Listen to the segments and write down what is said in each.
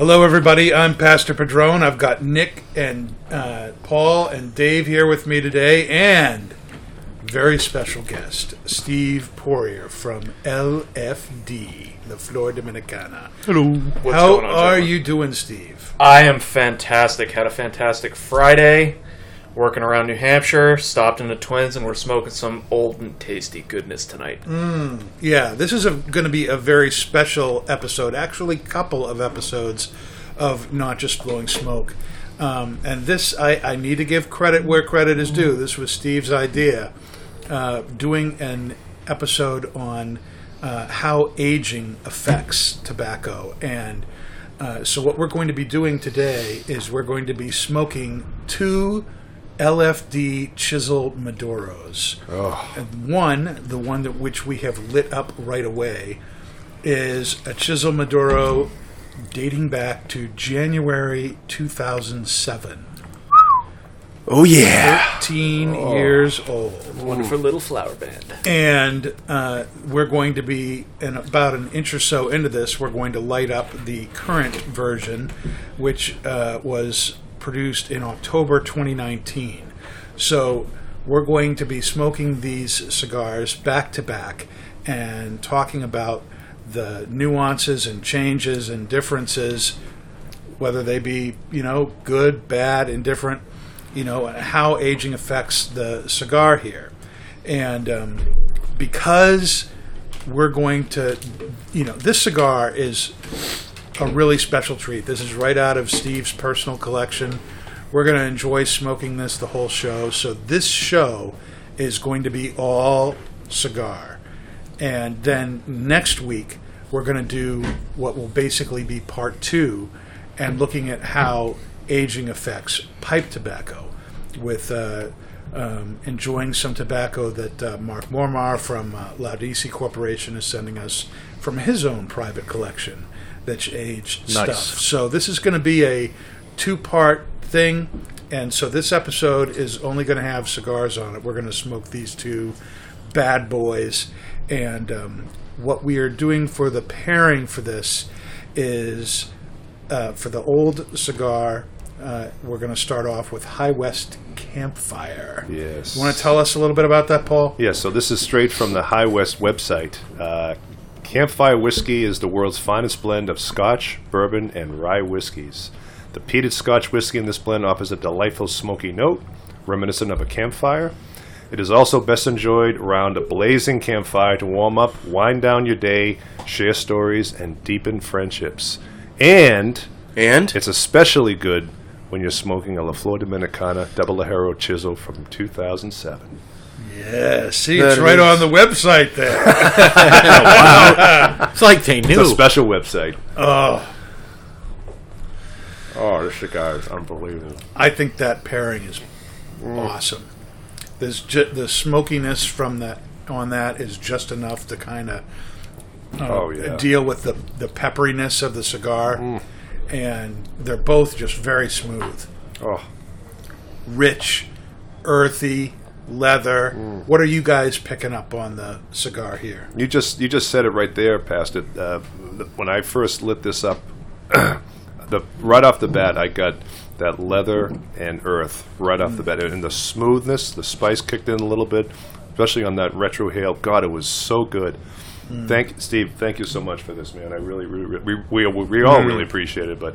Hello, everybody. I'm Pastor Padron. I've got Nick and uh, Paul and Dave here with me today, and very special guest, Steve Poirier from LFD, the Flor Dominicana. Hello. How going on, are gentlemen? you doing, Steve? I am fantastic. Had a fantastic Friday. Working around New Hampshire. Stopped in the Twins, and we're smoking some old and tasty goodness tonight. Yeah, this is going to be a very special episode, actually, couple of episodes of Not Just Blowing Smoke. Um, and this, I, I need to give credit where credit is due. This was Steve's idea, uh, doing an episode on uh, how aging affects tobacco. And uh, so, what we're going to be doing today is we're going to be smoking two LFD Chisel Maduros. And one, the one that which we have lit up right away, is a Chisel Maduro dating back to January 2007. Oh yeah. 13 years old. Wonderful little flower band. And uh, we're going to be, in about an inch or so into this, we're going to light up the current version, which uh, was produced in October 2019. So we're going to be smoking these cigars back to back and talking about the nuances and changes and differences, whether they be, you know, good, bad, indifferent, you know, how aging affects the cigar here. And um, because we're going to, you know, this cigar is a really special treat. This is right out of Steve's personal collection. We're going to enjoy smoking this the whole show. So this show is going to be all cigar. And then next week, we're going to do what will basically be part two and looking at how aging affects pipe tobacco with uh, um, enjoying some tobacco that uh, Mark Mormar from uh, Laudisi Corporation is sending us from his own private collection that's aged Nice. stuff. So this is going to be a two-part thing, and so this episode is only going to have cigars on it. We're going to smoke these two bad boys, and um, what we are doing for the pairing for this is uh, for the old cigar. Uh, we're going to start off with High West Campfire. Yes. You want to tell us a little bit about that, Paul? Yeah, so this is straight from the High West website. Uh, Campfire whiskey is the world's finest blend of Scotch, bourbon, and rye whiskeys. The peated Scotch whiskey in this blend offers a delightful smoky note, reminiscent of a campfire. It is also best enjoyed around a blazing campfire to warm up, wind down your day, share stories, and deepen friendships. And And it's especially good when you're smoking a La Flor Dominicana Double Ligero Chisel from 2007. Yeah, see, That it's right is- on the website there. Wow, it's like they It's knew. a special website. oh, Oh, this cigar is unbelievable. I think that pairing is awesome. There's ju- the smokiness from that on that is just enough to kind of uh, Oh, yeah. deal with the the pepperiness of the cigar, mm. and they're both just very smooth, Oh, rich, earthy, leather. Mm. What are you guys picking up on the cigar here? you just you just said it right there, Pastor. Uh, when I first lit this up, the right off the bat, I got that leather and earth right off the mm. bat, and the smoothness, the spice kicked in a little bit, especially on that retrohale. God, it was so good. Mm. Thank Steve. Thank you so much for this, man. I really, really we, we, we all really appreciate it, but.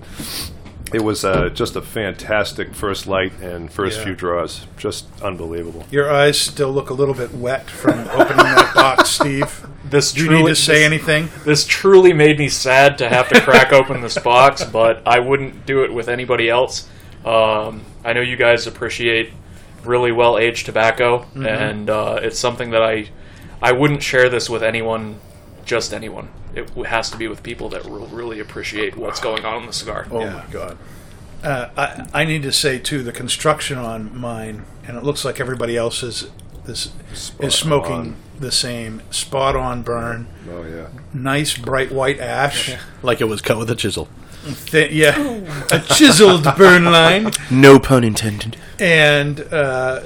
It was uh, just a fantastic first light and first Yeah. few draws. Just unbelievable. Your eyes still look a little bit wet from opening that box, Steve. This Do you truly, need to say this, anything? This truly made me sad to have to crack open this box, but I wouldn't do it with anybody else. Um, I know you guys appreciate really well aged tobacco, and uh, it's something that I I wouldn't share this with anyone just anyone. It has to be with people that will really appreciate what's going on in the cigar. Oh Yeah. my god. Uh, I, I need to say too, the construction on mine, and it looks like everybody else's this Spot is smoking on. the same spot on burn, Oh yeah. nice bright white ash. Like it was cut with a chisel. Thi- yeah, a chiseled burn line, No pun intended. and uh,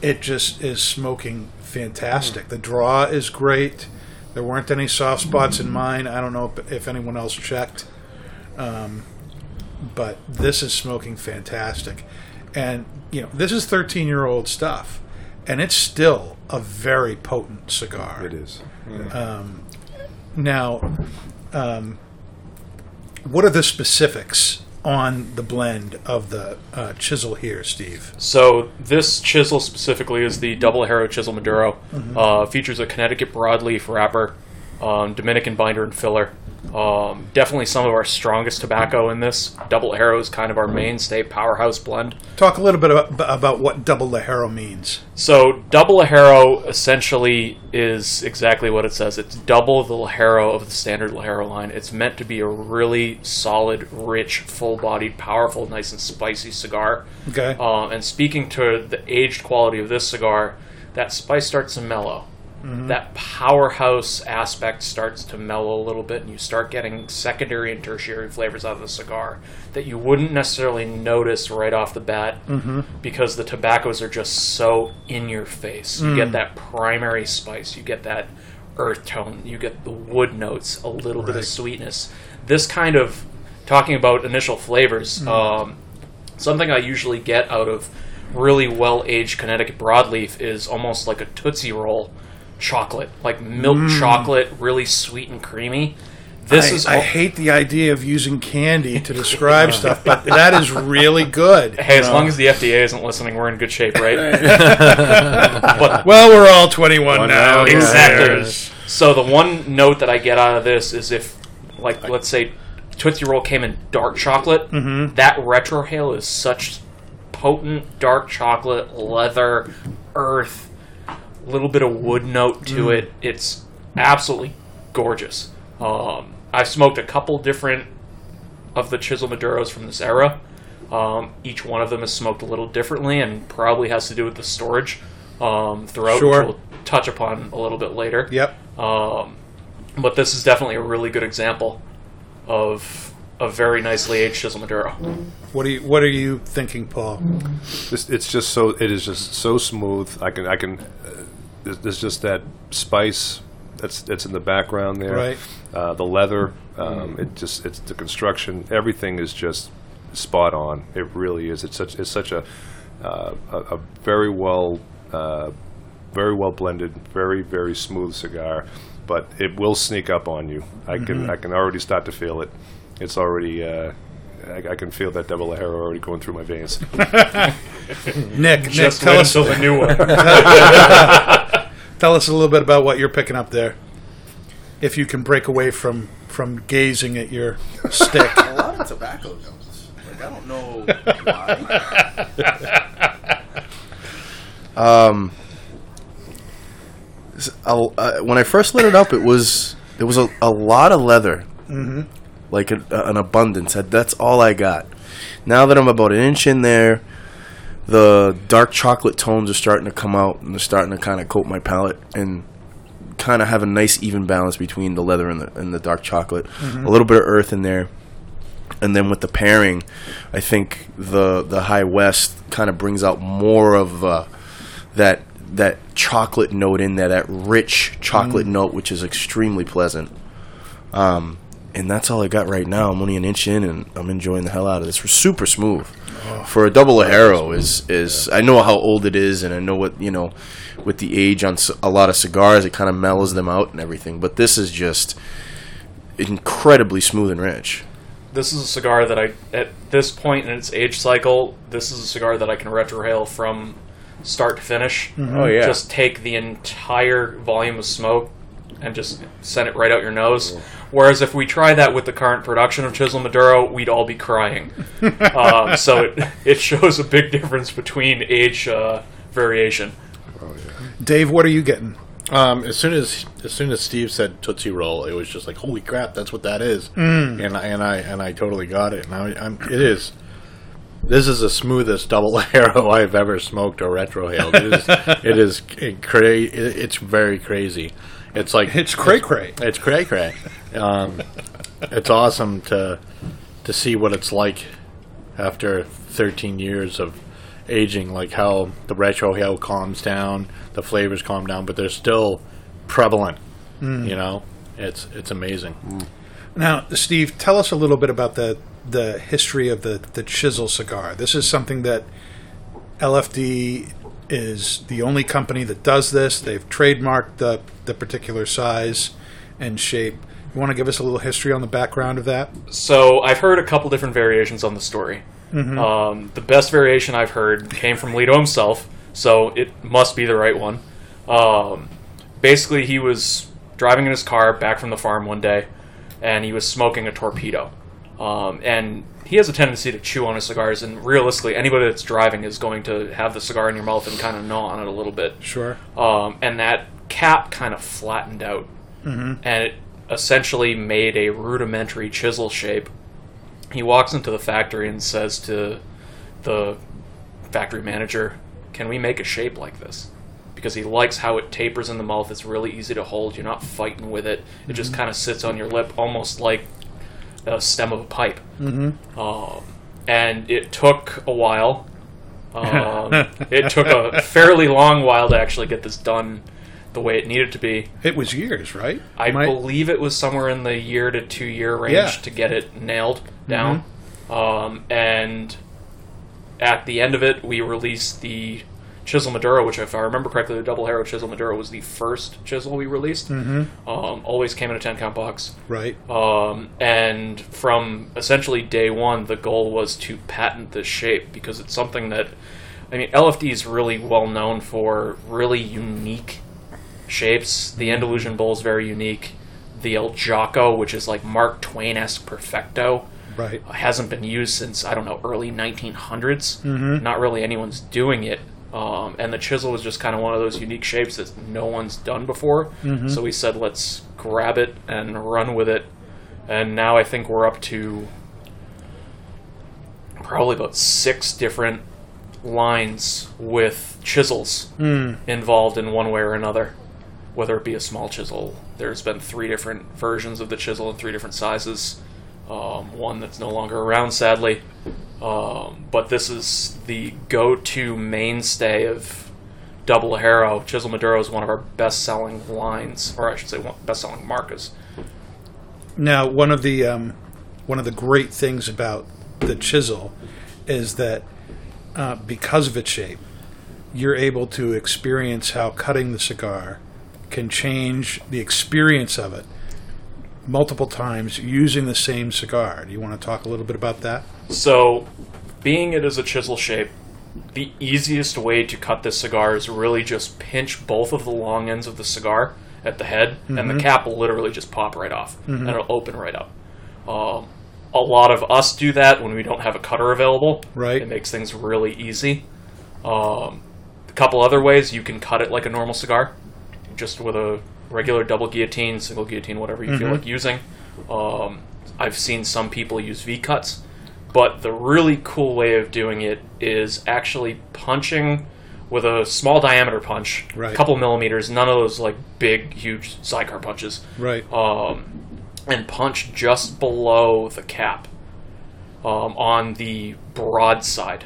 it just is smoking fantastic. The draw is great. There weren't any soft spots in mine. I don't know if, if anyone else checked, um, but this is smoking fantastic. And you know, this is 13 year old stuff, and it's still a very potent cigar. It is. Now, um, what are the specifics on the blend of the uh, chisel here, Steve? So this chisel specifically is the Double Harrow Chisel Maduro. Uh, features a Connecticut broadleaf wrapper, um, Dominican binder and filler. Um, definitely some of our strongest tobacco in this. Double Harrow is kind of our mainstay powerhouse blend. Talk a little bit about, about what double Ligero means. So double Ligero essentially is exactly what it says. It's double the Ligero of the standard Ligero line. It's meant to be a really solid, rich, full-bodied, powerful, nice and spicy cigar. Okay. Um, and speaking to the aged quality of this cigar, that spice starts to mellow. Mm-hmm. That powerhouse aspect starts to mellow a little bit, and you start getting secondary and tertiary flavors out of the cigar that you wouldn't necessarily notice right off the bat mm-hmm. because the tobaccos are just so in your face. You get mm. that primary spice, you get that earth tone, you get the wood notes, a little bit of sweetness. This kind of talking about initial flavors. Mm. Um, something I usually get out of really well aged Connecticut broadleaf is almost like a Tootsie Roll chocolate, like milk mm. chocolate, really sweet and creamy. This I, is I hate the idea of using candy to describe stuff, but that is really good. Hey, as know? long as the FDA isn't listening, we're in good shape, right? but well, we're all 21 Well, now. now, exactly. cares? So the one note that I get out of this is if, like, let's say Tootsie Roll came in dark chocolate, mm-hmm. that retrohale is such potent dark chocolate, leather, earth, little bit of wood note to it. It's absolutely gorgeous. Um, I've smoked a couple different of the Chisel Maduros from this era. Um, each one of them is smoked a little differently and probably has to do with the storage um, throughout, Sure. which we'll touch upon a little bit later. Yep. Um, but this is definitely a really good example of a very nicely aged Chisel Maduro. What are you What are you thinking, Paul? This, it's just so it is just so smooth. I can I can. There's, there's just that spice that's that's in the background there. Right. Uh, the leather. Um, it just it's the construction. Everything is just spot on. It really is. It's such it's such a uh, a, a very well uh, very well blended, very very smooth cigar. But it will sneak up on you. I can I can already start to feel it. It's already. Uh, I, I can feel that double Ligero already going through my veins. Nick, Nick, Just tell us until the new one. tell us a little bit about what you're picking up there. If you can break away from from gazing at your stick. a lot of tobacco notes. Like I don't know why. S- a- uh, when I first lit it up, it was there was a, a lot of leather, mm-hmm. like a, an abundance. That's all I got. Now that I'm about an inch in there, the dark chocolate tones are starting to come out and they're starting to kind of coat my palate and kind of have a nice even balance between the leather and the and the dark chocolate. A little bit of earth in there. And then with the pairing, I think the the High West kind of brings out more of uh, that that chocolate note in there, that rich chocolate note, which is extremely pleasant. Um, and that's all I got right now. I'm only an inch in, and I'm enjoying the hell out of this. We're super smooth for a double Ligero. Is is I know how old it is, and I know what you know with the age on a lot of cigars, it kind of mellows them out and everything. But this is just incredibly smooth and rich. this is a cigar that I, at this point in its age cycle, this is a cigar that I can retrohale from start to finish. Mm-hmm. Oh yeah, Just take the entire volume of smoke and just send it right out your nose. Whereas if we try that with the current production of Chisel Maduro, we'd all be crying. um, so it, it shows a big difference between age uh, variation. Dave, what are you getting? Um, as soon as as soon as Steve said Tootsie Roll, it was just like, holy crap, that's what that is, and I and I and I totally got it. And I, I'm, it is. This is the smoothest double arrow I've ever smoked or retrohaled. It is. it is it cra- it, It's very crazy. It's like It's cray cray. It's cray cray. Um, it's awesome to to see what it's like after 13 years of aging. Like how the retrohale calms down, the flavors calm down, but they're still prevalent. You know, it's it's amazing. Now, Steve, tell us a little bit about the the history of the the chisel cigar. This is something that LFD is the only company that does this. They've trademarked the the particular size and shape. You want to give us a little history on the background of that? So I've heard a couple different variations on the story. Um, the best variation I've heard came from Litto himself, so it must be the right one. Um, basically, he was driving in his car back from the farm one day, and he was smoking a torpedo. Um, and he has a tendency to chew on his cigars, and realistically, anybody that's driving is going to have the cigar in your mouth and kind of gnaw on it a little bit Sure. um, and that cap kind of flattened out, and it essentially made a rudimentary chisel shape. He walks into the factory and says to the factory manager, "Can we make a shape like this?" Because he likes how it tapers in the mouth. It's really easy to hold. You're not fighting with it. It just kind of sits on your lip, almost like a stem of a pipe. Mm-hmm. Um, and it took a while. Um, it took a fairly long while to actually get this done the way it needed to be. It was years, right? I Am believe it was somewhere in the year to two year range Yeah. to get it nailed down. Um, and at the end of it, we released the Chisel Maduro, which, if I remember correctly, the Double Arrow Chisel Maduro was the first chisel we released. Mm-hmm. Um, always came in a 10 count box. right. Um, and from essentially day one, the goal was to patent this shape because it's something that, I mean, LFD is really well known for really unique shapes. The Andalusian Bull is very unique. The El Jaco, which is like Mark Twain esque perfecto, Right. hasn't been used since I don't know early 1900s. Not really anyone's doing it. Um, and the chisel was just kind of one of those unique shapes that no one's done before. So we said, let's grab it and run with it. And now I think we're up to probably about six different lines with chisels involved in one way or another. Whether it be a small chisel, there's been three different versions of the chisel in three different sizes. Um, one that's no longer around, sadly. Um, but this is the go-to mainstay of Double Harrow. Chisel Maduro is one of our best-selling lines, or I should say, best-selling marcas. Now, one of the um, one of the great things about the chisel is that uh, because of its shape, you're able to experience how cutting the cigar can change the experience of it multiple times using the same cigar. Do you want to talk a little bit about that? So, being it is a chisel shape, the easiest way to cut this cigar is really just pinch both of the long ends of the cigar at the head, and the cap will literally just pop right off, and it'll open right up. Um, a lot of us do that when we don't have a cutter available. Right. It makes things really easy. Um, a couple other ways you can cut it like a normal cigar, just with a regular double guillotine, single guillotine, whatever you feel like using. Um, I've seen some people use V cuts, but the really cool way of doing it is actually punching with a small diameter punch, Right. a couple millimeters, none of those like big, huge sidecar punches Right. um, and punch just below the cap um, on the broad side.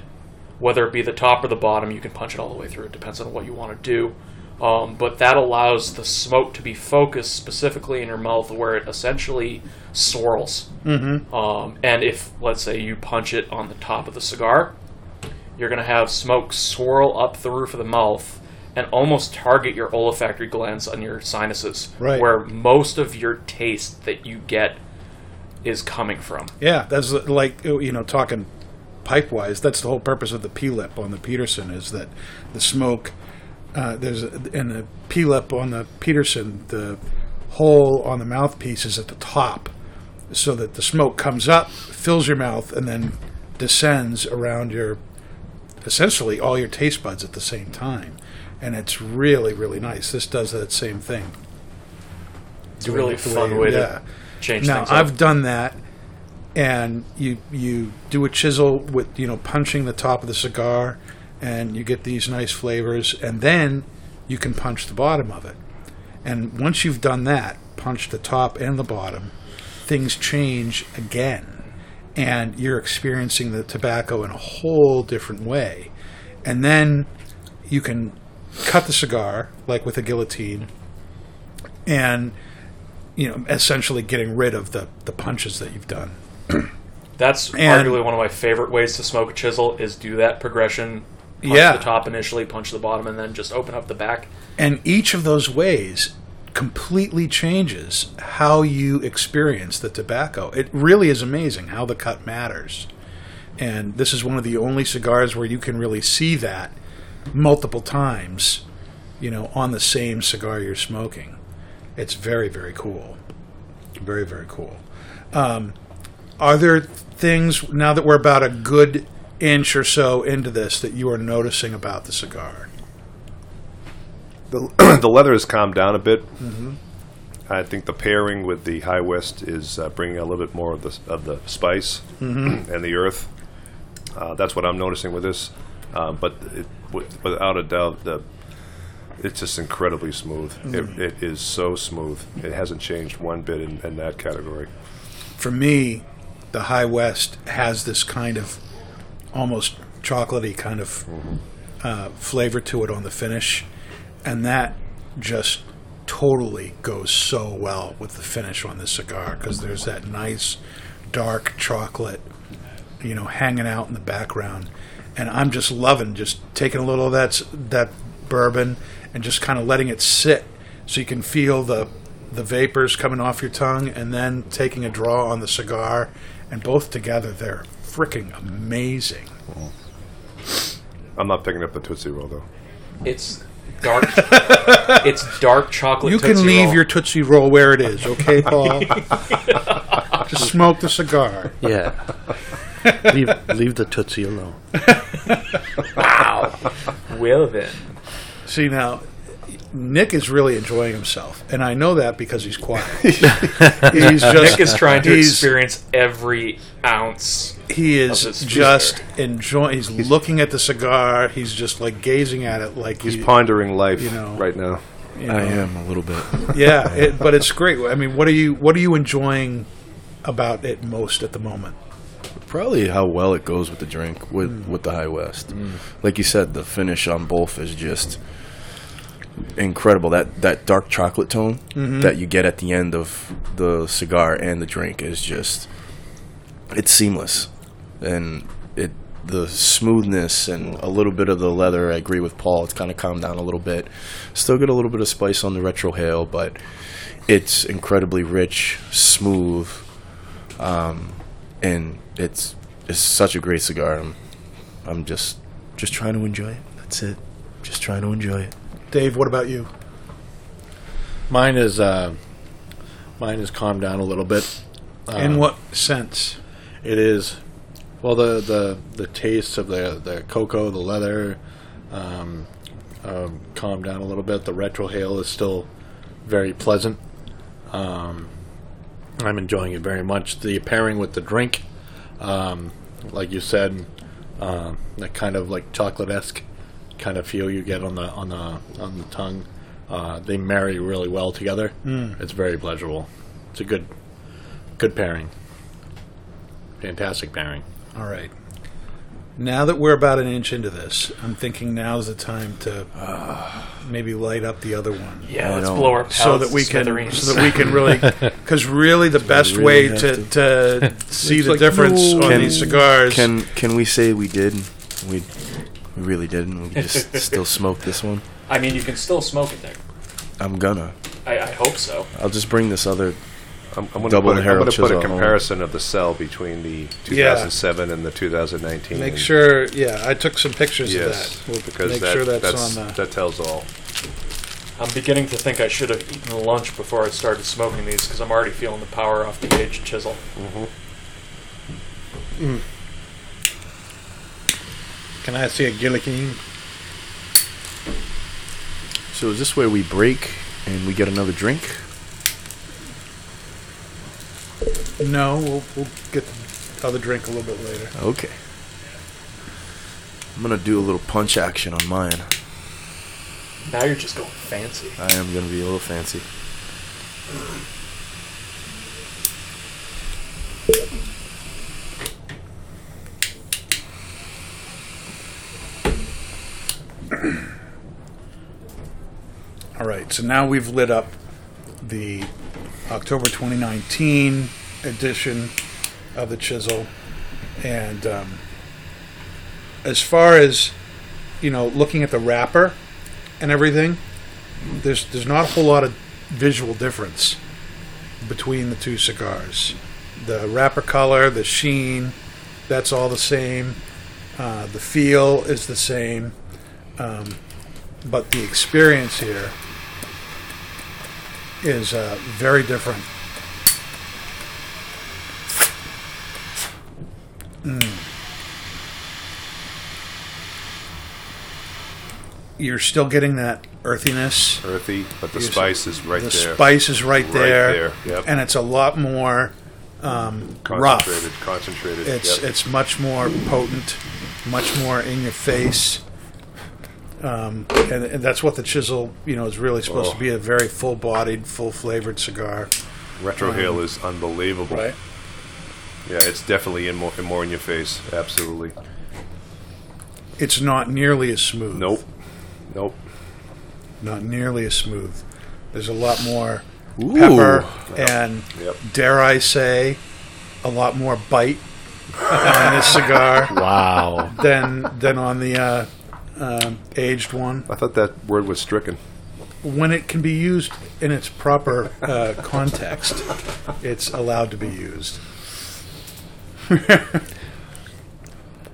Whether it be the top or the bottom, you can punch it all the way through. It depends on what you want to do. Um, but that allows the smoke to be focused specifically in your mouth where it essentially swirls. Mm-hmm. Um, and if, let's say, you punch it on the top of the cigar, you're going to have smoke swirl up the roof of the mouth and almost target your olfactory glands on your sinuses, Right. where most of your taste that you get is coming from. Yeah, that's like you know talking pipe wise. That's the whole purpose of the P lip on the Peterson is that the smoke. Uh, there's a, in the P lip on the Peterson, the hole on the mouthpiece is at the top, so that the smoke comes up, fills your mouth, and then descends around your essentially all your taste buds at the same time. and it's really really nice. This does that same thing. It's a really it fun way- way yeah. to change Now. I've up. done that, and you you do a chisel with you know punching the top of the cigar, and you get these nice flavors, and then you can punch the bottom of it. And once you've done that, punch the top and the bottom, things change again, and you're experiencing the tobacco in a whole different way. And then you can cut the cigar like with a guillotine, and you know essentially getting rid of the the punches that you've done. That's and- arguably one of my favorite ways to smoke a chisel is do that progression. Punch Yeah. the top initially, punch the bottom, and then just open up the back. And each of those ways completely changes how you experience the tobacco. It really is amazing how the cut matters. And this is one of the only cigars where you can really see that multiple times, you know, on the same cigar you're smoking. It's very, very cool. Very, very cool. Um, are there things, now that we're about a good inch or so into this, that you are noticing about the cigar? The, the leather has calmed down a bit. I think the pairing with the High West is uh, bringing a little bit more of the of the spice and the earth. Uh, that's what I'm noticing with this. Uh, but it, with, without a doubt, the it's just incredibly smooth. It, it is so smooth. It hasn't changed one bit in, in that category. for me, the High West has this kind of almost chocolatey kind of uh, flavor to it on the finish, and that just totally goes so well with the finish on this cigar because there's that nice dark chocolate, you know, hanging out in the background, and I'm just loving just taking a little of that that bourbon and just kind of letting it sit so you can feel the the vapors coming off your tongue and then taking a draw on the cigar. And both together they're freaking amazing. I'm not picking up the Tootsie Roll though. It's dark. it's dark chocolate. You can leave Roll. your Tootsie Roll where it is, okay, Paul? Just smoke the cigar. Yeah. leave, leave the Tootsie alone. Wow. Well then, See now, Nick is really enjoying himself, and I know that because he's quiet. he's just Nick is trying to he's- experience every ounce. He is of just enjoying. He's looking at the cigar. He's just like gazing at it, like He's he- pondering life you know. right now. you know. I am a little bit. Yeah, it, but it's great. I mean, what are you what are you enjoying about it most at the moment? Probably how well it goes with the drink with mm. with the High West. Mm. Like you said, the finish on both is just incredible. That that dark chocolate tone mm-hmm. that you get at the end of the cigar and the drink is just it's seamless, and it the smoothness and a little bit of the leather. I agree with Paul. It's kind of calmed down a little bit. Still get a little bit of spice on the retrohale, but it's incredibly rich, smooth um, and it's it's such a great cigar. I'm, I'm just just trying to enjoy it. That's it. Just trying to enjoy it. Dave, what about you? Mine is uh, mine is calmed down a little bit. In what sense? It is well the the the taste of the the cocoa, the leather, um, um, calmed down a little bit. The retrohale is still very pleasant. Um, I'm enjoying it very much. The pairing with the drink, um, like you said, um, that kind of like chocolate esque kind of feel you get on the on the on the tongue. Uh, they marry really well together. It's very pleasurable. It's a good good pairing. Fantastic pairing. All right. Now that we're about an inch into this, I'm thinking now's the time to maybe light up the other one. Yeah, let's blow our palates so that we can so that we can really because really the best really way have to, to see the like, difference no. on Can- these cigars Can can we say we did? We we really didn't. We just still smoked this one. I mean, you can still smoke it there. I'm gonna. I, I hope so. I'll just bring this other. I'm, I'm going to Double put, a- I'm Harold gonna put a Chisel home. comparison of the cell between the 2007 and the 2019. make sure yeah I took some pictures Yes, of that we'll because make that, sure that's, that's on the that tells all. I'm beginning to think I should have eaten lunch before I started smoking these because I'm already feeling the power off the aged chisel. Mm-hmm. Mm. Can I see a guillotine? So is this where we break and we get another drink? No, we'll, we'll get the other drink a little bit later. Okay. I'm gonna do a little punch action on mine. Now you're just going fancy. I am gonna be a little fancy. All right, so now we've lit up the October 2019 edition of the Chisel, and um, as far as you know, looking at the wrapper and everything, there's there's not a whole lot of visual difference between the two cigars. The wrapper color, the sheen, that's all the same. Uh, the feel is the same, um, but the experience here is uh, very different. Mm. You're still getting that earthiness. Earthy, but the You're- spice is right the there. spice is right, Right there, there, yep. and it's a lot more um, rough. Concentrated, concentrated. It's yep. it's much more potent, much more in your face, um, and, and that's what the chisel you know is really supposed Oh. to be a very full bodied, full flavored cigar, Retrohale is unbelievable. right? Yeah, it's definitely in more, in more in your face. Absolutely. It's not nearly as smooth. Nope. Nope. not nearly as smooth. There's a lot more Ooh. pepper and, Yep. dare I say, a lot more bite on this cigar Wow. than than on the uh, um aged one. I thought that word was stricken. when it can be used in its proper uh, context, it's allowed to be used.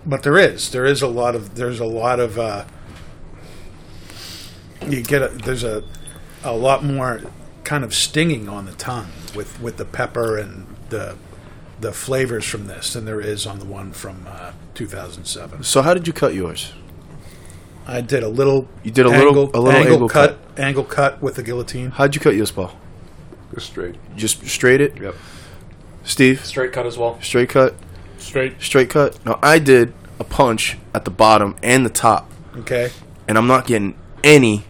but there is there is a lot of there's a lot of uh, you get a, there's a a lot more kind of stinging on the tongue with with the pepper and the the flavors from this than there is on the one from uh, 2007. So how did you cut yours? I did a little You did a little- a little angle cut, angle cut with the guillotine. How'd you cut yours, Paul? Go straight. Just straight it, Yep. Steve. Straight cut as well. Straight cut, Straight. straight cut. No, I did a punch at the bottom and the top, Okay. and I'm not getting any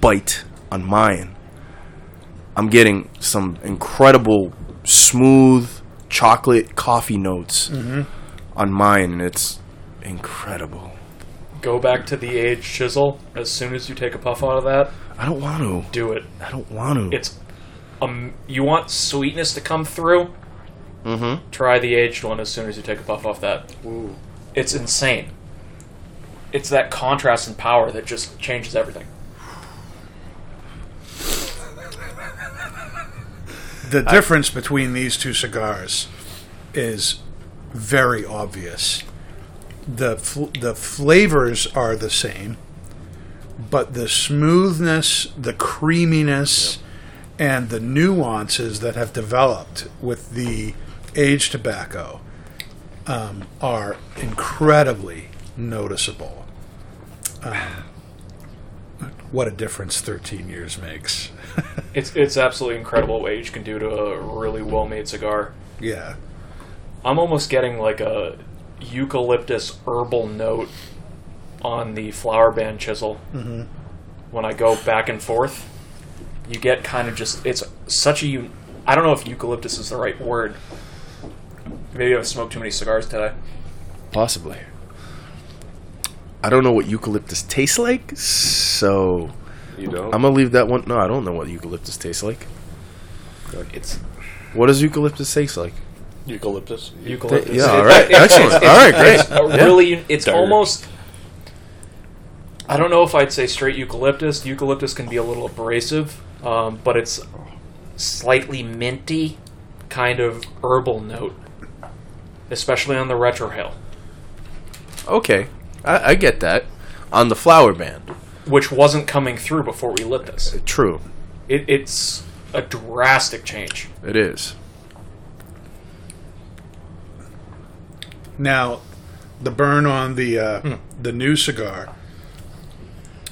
bite on mine. I'm getting some incredible smooth chocolate coffee notes mm-hmm. on mine, and it's incredible. Go back to the aged chisel. As soon as you take a puff out of that, I don't want to. do it. I don't want to. It's um, you want sweetness to come through. mm-hmm. Try the aged one as soon as you take a puff off that. It's insane. It's that contrast and power that just changes everything. The difference between these two cigars is very obvious. The fl- the flavors are the same, but the smoothness, the creaminess, and the nuances that have developed with the aged tobacco um, are incredibly noticeable. Um, what a difference 13 years makes. It's it's absolutely incredible what age can do to a really well made cigar. yeah. I'm almost getting like a eucalyptus herbal note on the flower band chisel. Mm-hmm. When I go back and forth, you get kind of just it's such a eu- I don't know if eucalyptus is the right word. Maybe I've smoked too many cigars today. Possibly. I don't know what eucalyptus tastes like, so You don't. I'm gonna leave that one. No, I don't know what eucalyptus tastes like. It's What does eucalyptus taste like? Eucalyptus. eucalyptus. Yeah, all It- right, it's- excellent. it's- All right, great. It's Yeah. really, it's Dirt. almost. I don't know if I'd say straight eucalyptus. Eucalyptus can be a little abrasive, um, but it's slightly minty, kind of herbal note, especially on the retrohale, Okay, I, I get that. On the flower band, which wasn't coming through before we lit this. true, It, it's a drastic change. it is. Now, the burn on the uh, the new cigar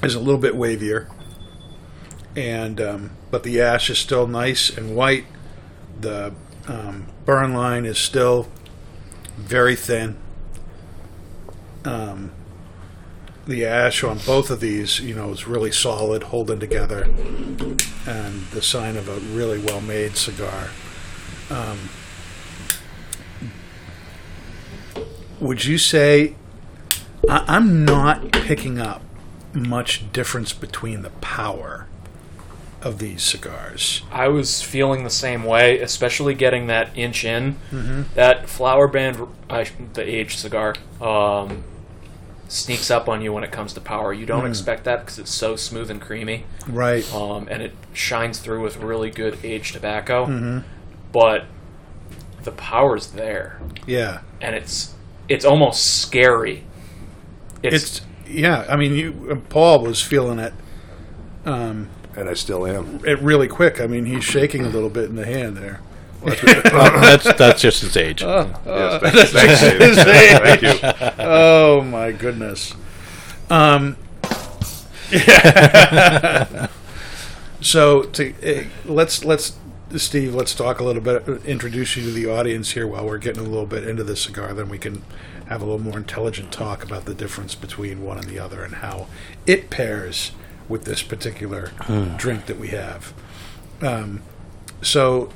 is a little bit wavier. and um, but the ash is still nice and white. The um, burn line is still very thin. Um, the ash on both of these, you know, is really solid, holding together, and the sign of a really well-made cigar. Um, would you say I, I'm not picking up much difference between the power of these cigars? I was feeling the same way, especially getting that inch in. Mm-hmm. That flower band, I, the aged cigar, um, sneaks up on you when it comes to power. You Mm. don't expect that because it's so smooth and creamy, Right. um, and it shines through with really good aged tobacco. Mm-hmm. But the power's there, Yeah. and it's it's almost scary. It's yeah. I mean, you Paul was feeling it. Um, and I still am. it really quick. I mean, he's shaking a little bit in the hand there. that's that's just his age. Yes, thanks, thanks, Thank you. Oh my goodness. Um. so to eh, let's let's Steve, let's talk a little bit. Introduce you to the audience here while we're getting a little bit into the cigar. Then we can have a little more intelligent talk about the difference between one and the other and how it pairs with this particular drink that we have. Um, so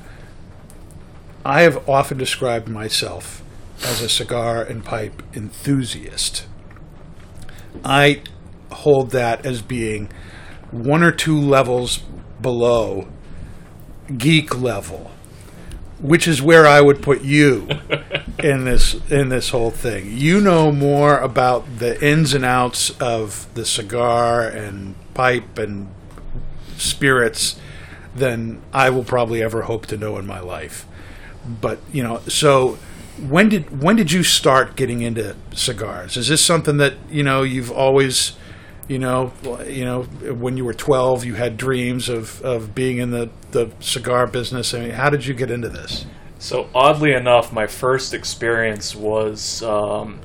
I have often described myself as a cigar and pipe enthusiast. I hold that as being one or two levels below geek level, which is where I would put you in this in this whole thing. You know more about the ins and outs of the cigar and pipe and spirits than I will probably ever hope to know in my life. But you know, so when did when did you start getting into cigars? Is this something that you know you've always, you know, you know, when you were twelve, you had dreams of, of being in the, the cigar business? I mean, how did you get into this? So oddly enough, my first experience was um,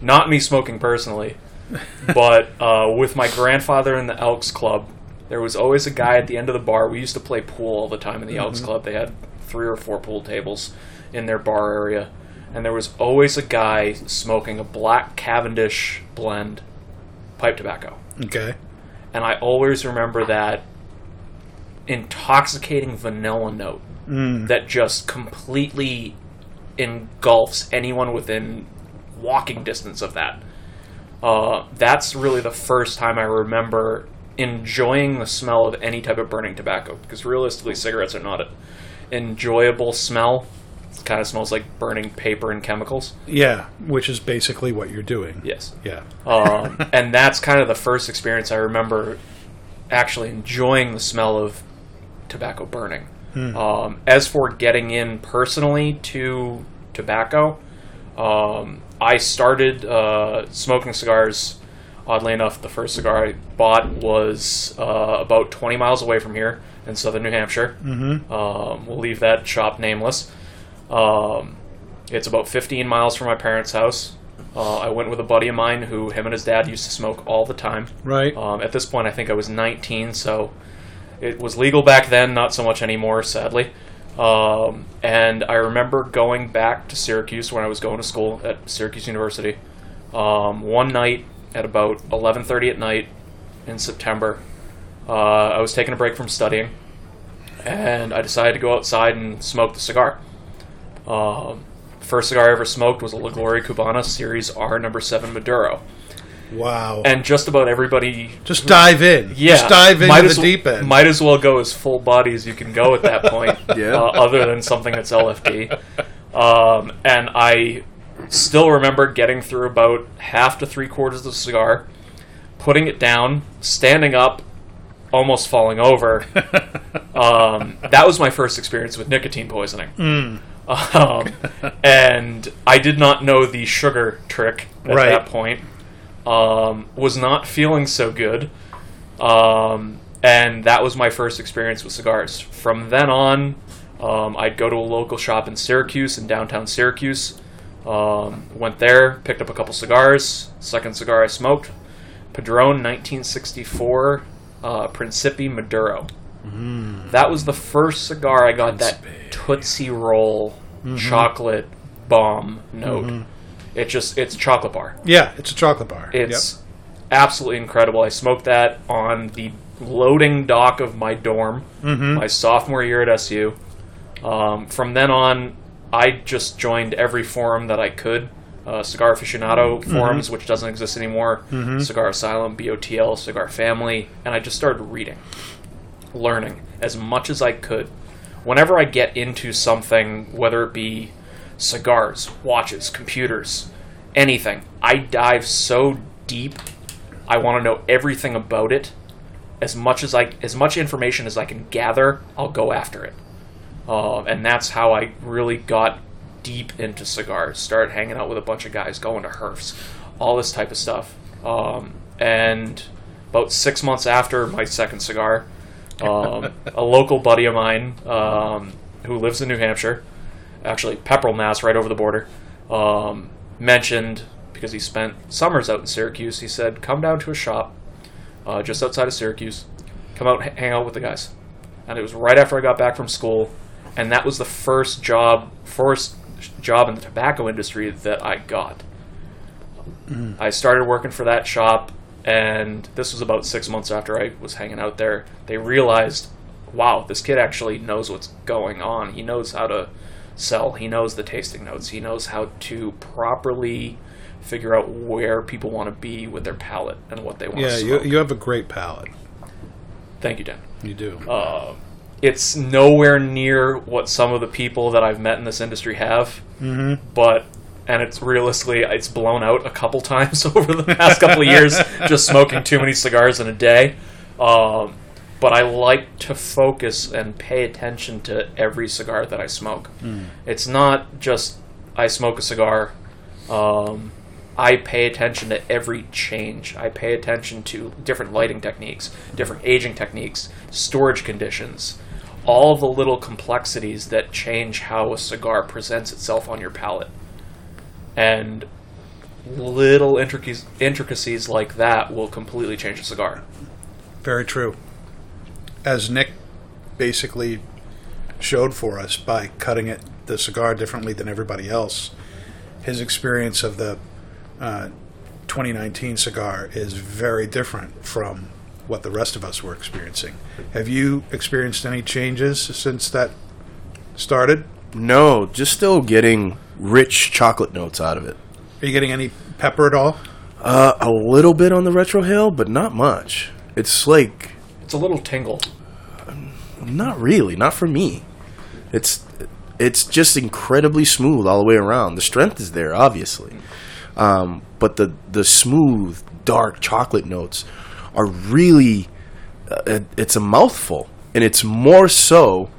not me smoking personally, but uh, with my grandfather in the Elks Club. There was always a guy at the end of the bar. We used to play pool all the time in the Elks Club. They had three or four pool tables in their bar area, and there was always a guy smoking a black Cavendish blend pipe tobacco. Okay, And I always remember that intoxicating vanilla note that just completely engulfs anyone within walking distance of that. Uh, that's really the first time I remember enjoying the smell of any type of burning tobacco because realistically, cigarettes are not an enjoyable smell. Kind of smells like burning paper and chemicals. yeah, which is basically what you're doing. Yes. Yeah, um, and that's kind of the first experience I remember actually enjoying the smell of tobacco burning. Um, as for getting in personally to tobacco, um, I started uh, smoking cigars. Oddly enough, the first cigar I bought was uh, about 20 miles away from here in southern New Hampshire. Mm-hmm. Um, we'll leave that shop nameless. Um, it's about 15 miles from my parents' house. Uh, I went with a buddy of mine who him and his dad used to smoke all the time. right. Um, at this point, I think I was 19, so it was legal back then, not so much anymore, sadly. Um, and I remember going back to Syracuse when I was going to school at Syracuse University. Um, one night at about 11:30 at night in September, uh, I was taking a break from studying, and I decided to go outside and smoke the cigar. Um, first cigar I ever smoked was a La Gloria Cubana Series R Number Seven Maduro, wow. and just about everybody just dive in. yeah, Just dive into might the as, deep end. Might as well go as full body as you can go at that point. Yeah. uh, other than something that's LFD. Um, and I still remember getting through about half to three quarters of the cigar, putting it down, standing up, almost falling over. um, that was my first experience with nicotine poisoning. Um, and I did not know the sugar trick at Right. that point. Um, was not feeling so good. Um, and that was my first experience with cigars. From then on, um, I'd go to a local shop in Syracuse, in downtown Syracuse. Um, went there, picked up a couple cigars. Second cigar I smoked, Padron 1964 uh, Principe Maduro. Mm. That was the first cigar I got that Tootsie Roll mm-hmm. chocolate bomb note. Mm-hmm. It just it's chocolate bar. Yeah, it's a chocolate bar. It's absolutely incredible. I smoked that on the loading dock of my dorm mm-hmm. my sophomore year at SU. Um, from then on, I just joined every forum that I could. Uh, Cigar aficionado forums, which doesn't exist anymore. Cigar Asylum, BOTL, Cigar Family, and I just started reading, learning as much as I could. Whenever I get into something, whether it be cigars, watches, computers, anything, I dive so deep. I want to know everything about it. As much as I, as much information as I can gather, I'll go after it. Uh, and that's how I really got deep into cigars. Started hanging out with a bunch of guys, going to herfs, all this type of stuff. Um, and about six months after my second cigar, um, a local buddy of mine um, who lives in New Hampshire, actually Pepperell, Mass, right over the border, um, mentioned because he spent summers out in Syracuse. He said, "Come down to a shop uh, just outside of Syracuse. Come out, hang out with the guys." And it was right after I got back from school, and that was the first job, first job in the tobacco industry that I got. I started working for that shop, and this was about six months after I was hanging out there. They realized, wow, this kid actually knows what's going on. He knows how to sell, he knows the tasting notes, he knows how to properly figure out where people want to be with their palate and what they want Yeah, to you, you have a great palate. Thank you, Dan. You do. Uh, it's nowhere near what some of the people that I've met in this industry have, mm-hmm. but and it's realistically it's blown out a couple times over the past couple of years just smoking too many cigars in a day. Um, but I like to focus and pay attention to every cigar that I smoke. It's not just I smoke a cigar. Um, I pay attention to every change. I pay attention to different lighting techniques, different aging techniques, storage conditions, all the little complexities that change how a cigar presents itself on your palate. And little intricacies, like that will completely change a cigar. Very true. As Nick basically showed for us by cutting it the cigar differently than everybody else, his experience of the uh, 2019 cigar is very different from what the rest of us were experiencing. Have you experienced any changes since that started? No, just still getting rich chocolate notes out of it. Are you getting any pepper at all? Uh, a little bit on the retrohale, but not much. It's like It's a little tingle. not really, not for me. It's it's just incredibly smooth all the way around. The strength is there, obviously, um, but the the smooth, dark chocolate notes are really uh, it, it's a mouthful, and it's more so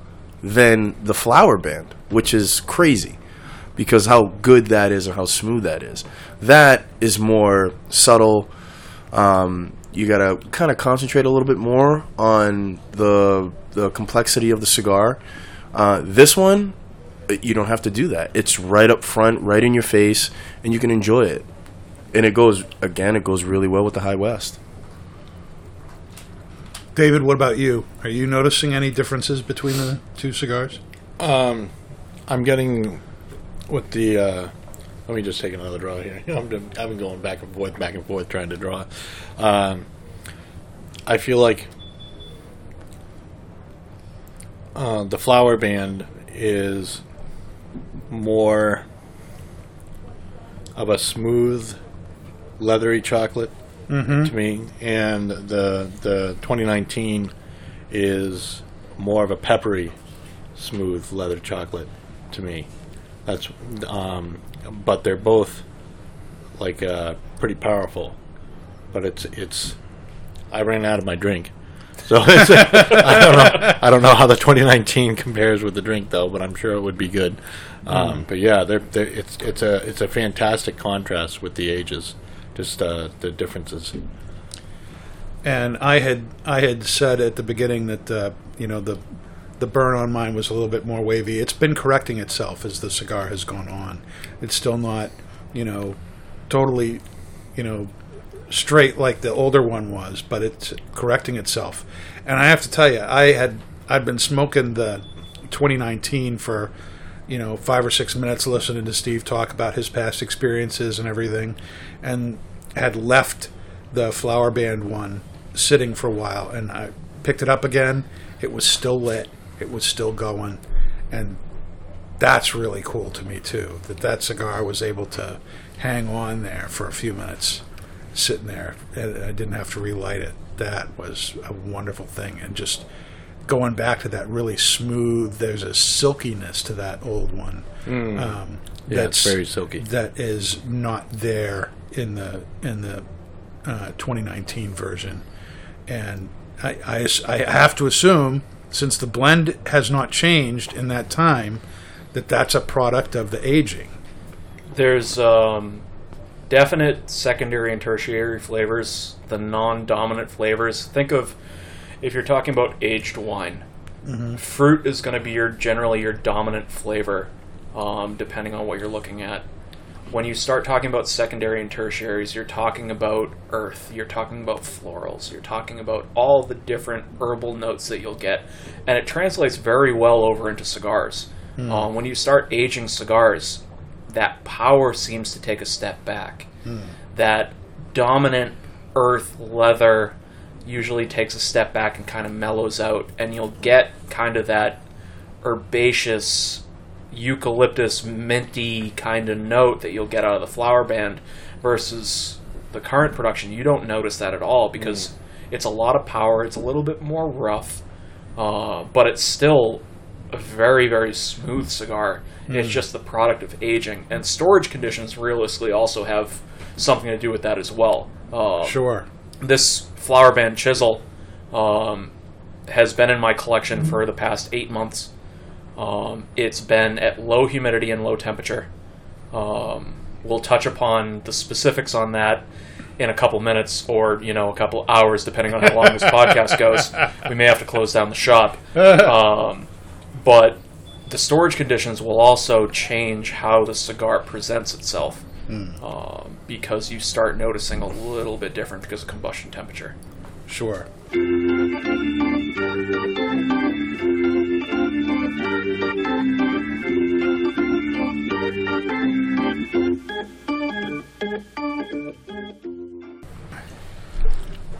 than the flower band, which is crazy because how good that is and how smooth that is. That is more subtle. Um, you gotta kind of concentrate a little bit more on the the complexity of the cigar. Uh, this one, you don't have to do that. It's right up front, right in your face, and you can enjoy it. And it goes again. It goes really well with the High West. David, what about you? Are you noticing any differences between the two cigars? Um, I'm getting with the. Uh, let me just take another draw here. I'm, I've been going back and forth, back and forth, trying to draw. Um, I feel like uh, the flower band is more of a smooth, leathery chocolate to me, and the the 2019 is more of a peppery, smooth leather chocolate to me. That's um, but they're both like uh, pretty powerful. But it's it's I ran out of my drink. So I don't know. I don't know how the 2019 compares with the drink though, but I'm sure it would be good. Um, but yeah, they're, they're, it's it's a it's a fantastic contrast with the ages, just uh, the differences. And I had I had said at the beginning that uh, you know the the burn on mine was a little bit more wavy. It's been correcting itself as the cigar has gone on. It's still not you know totally you know straight like the older one was, but it's correcting itself. And I have to tell you, I had I'd been smoking the 2019 for you know five or six minutes, listening to Steve talk about his past experiences and everything, and had left the Flower Band one sitting for a while, and I picked it up again. It was still lit. It was still going, and that's really cool to me too. That that cigar was able to hang on there for a few minutes, sitting there, and I didn't have to relight it. That was a wonderful thing, and just going back to that really smooth. There's a silkiness to that old one. Um, Yeah, it's very silky. That is not there in the in the uh, 2019 version, and I, I I have to assume since the blend has not changed in that time that that's a product of the aging. There's um, definite secondary and tertiary flavors, the non-dominant flavors. Think of if you're talking about aged wine, fruit is going to be your generally your dominant flavor, um, depending on what you're looking at. When you start talking about secondary and tertiaries, you're talking about earth, you're talking about florals, you're talking about all the different herbal notes that you'll get, and it translates very well over into cigars. Um, when you start aging cigars, that power seems to take a step back. That dominant earth leather usually takes a step back and kind of mellows out, and you'll get kind of that herbaceous, eucalyptus, minty kind of note that you'll get out of the flower band versus the current production. You don't notice that at all because it's a lot of power, it's a little bit more rough, uh, but it's still a very, very smooth cigar. It's just the product of aging. And storage conditions realistically also have something to do with that as well. Uh, Sure. this flower band chisel um, has been in my collection for the past eight months. Um, it's been at low humidity and low temperature. Um, we'll touch upon the specifics on that in a couple minutes or you know a couple hours depending on how long this podcast goes we may have to close down the shop um, but the storage conditions will also change how the cigar presents itself um, because you start noticing a little bit different because of combustion temperature Sure.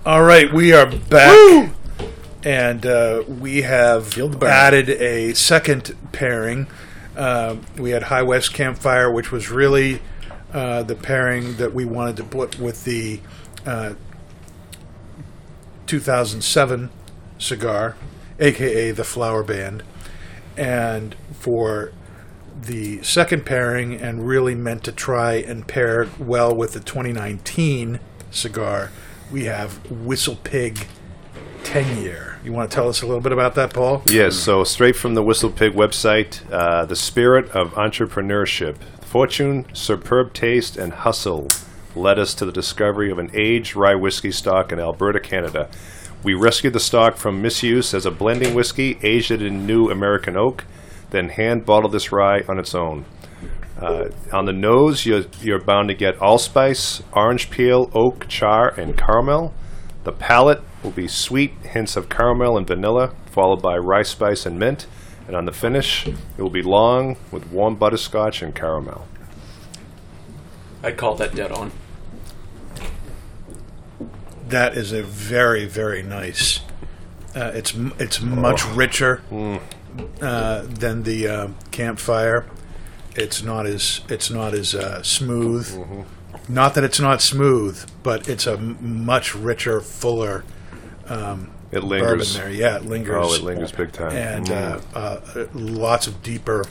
All right, we are back, and uh, we have Feel the burn. added a second pairing. Uh, we had High West Campfire, which was really uh, the pairing that we wanted to put with the uh, 2007 cigar, aka the Flower Band. And for the second pairing, and really meant to try and pair well with the 2019 cigar, we have Whistle Pig 10 year. You want to tell us a little bit about that, Paul? Yes, so straight from the Whistle Pig website, uh, the spirit of entrepreneurship, fortune, superb taste, and hustle led us to the discovery of an aged rye whiskey stock in Alberta, Canada. We rescued the stock from misuse as a blending whiskey, aged in new American oak, then hand bottled this rye on its own. Uh, on the nose, you're, you're bound to get allspice, orange peel, oak, char, and caramel. The palate will be sweet hints of caramel and vanilla, followed by rye spice and mint. And on the finish, it will be long with warm butterscotch and caramel. i'd call that dead on That is a very, very nice. Uh, it's it's much richer uh, than the uh, campfire. It's not as it's not as uh, smooth. Not that it's not smooth, but it's a m- much richer, fuller It bourbon lingers. there. Yeah, it lingers. Oh, it lingers big time. and Mm. uh, uh, lots of deeper,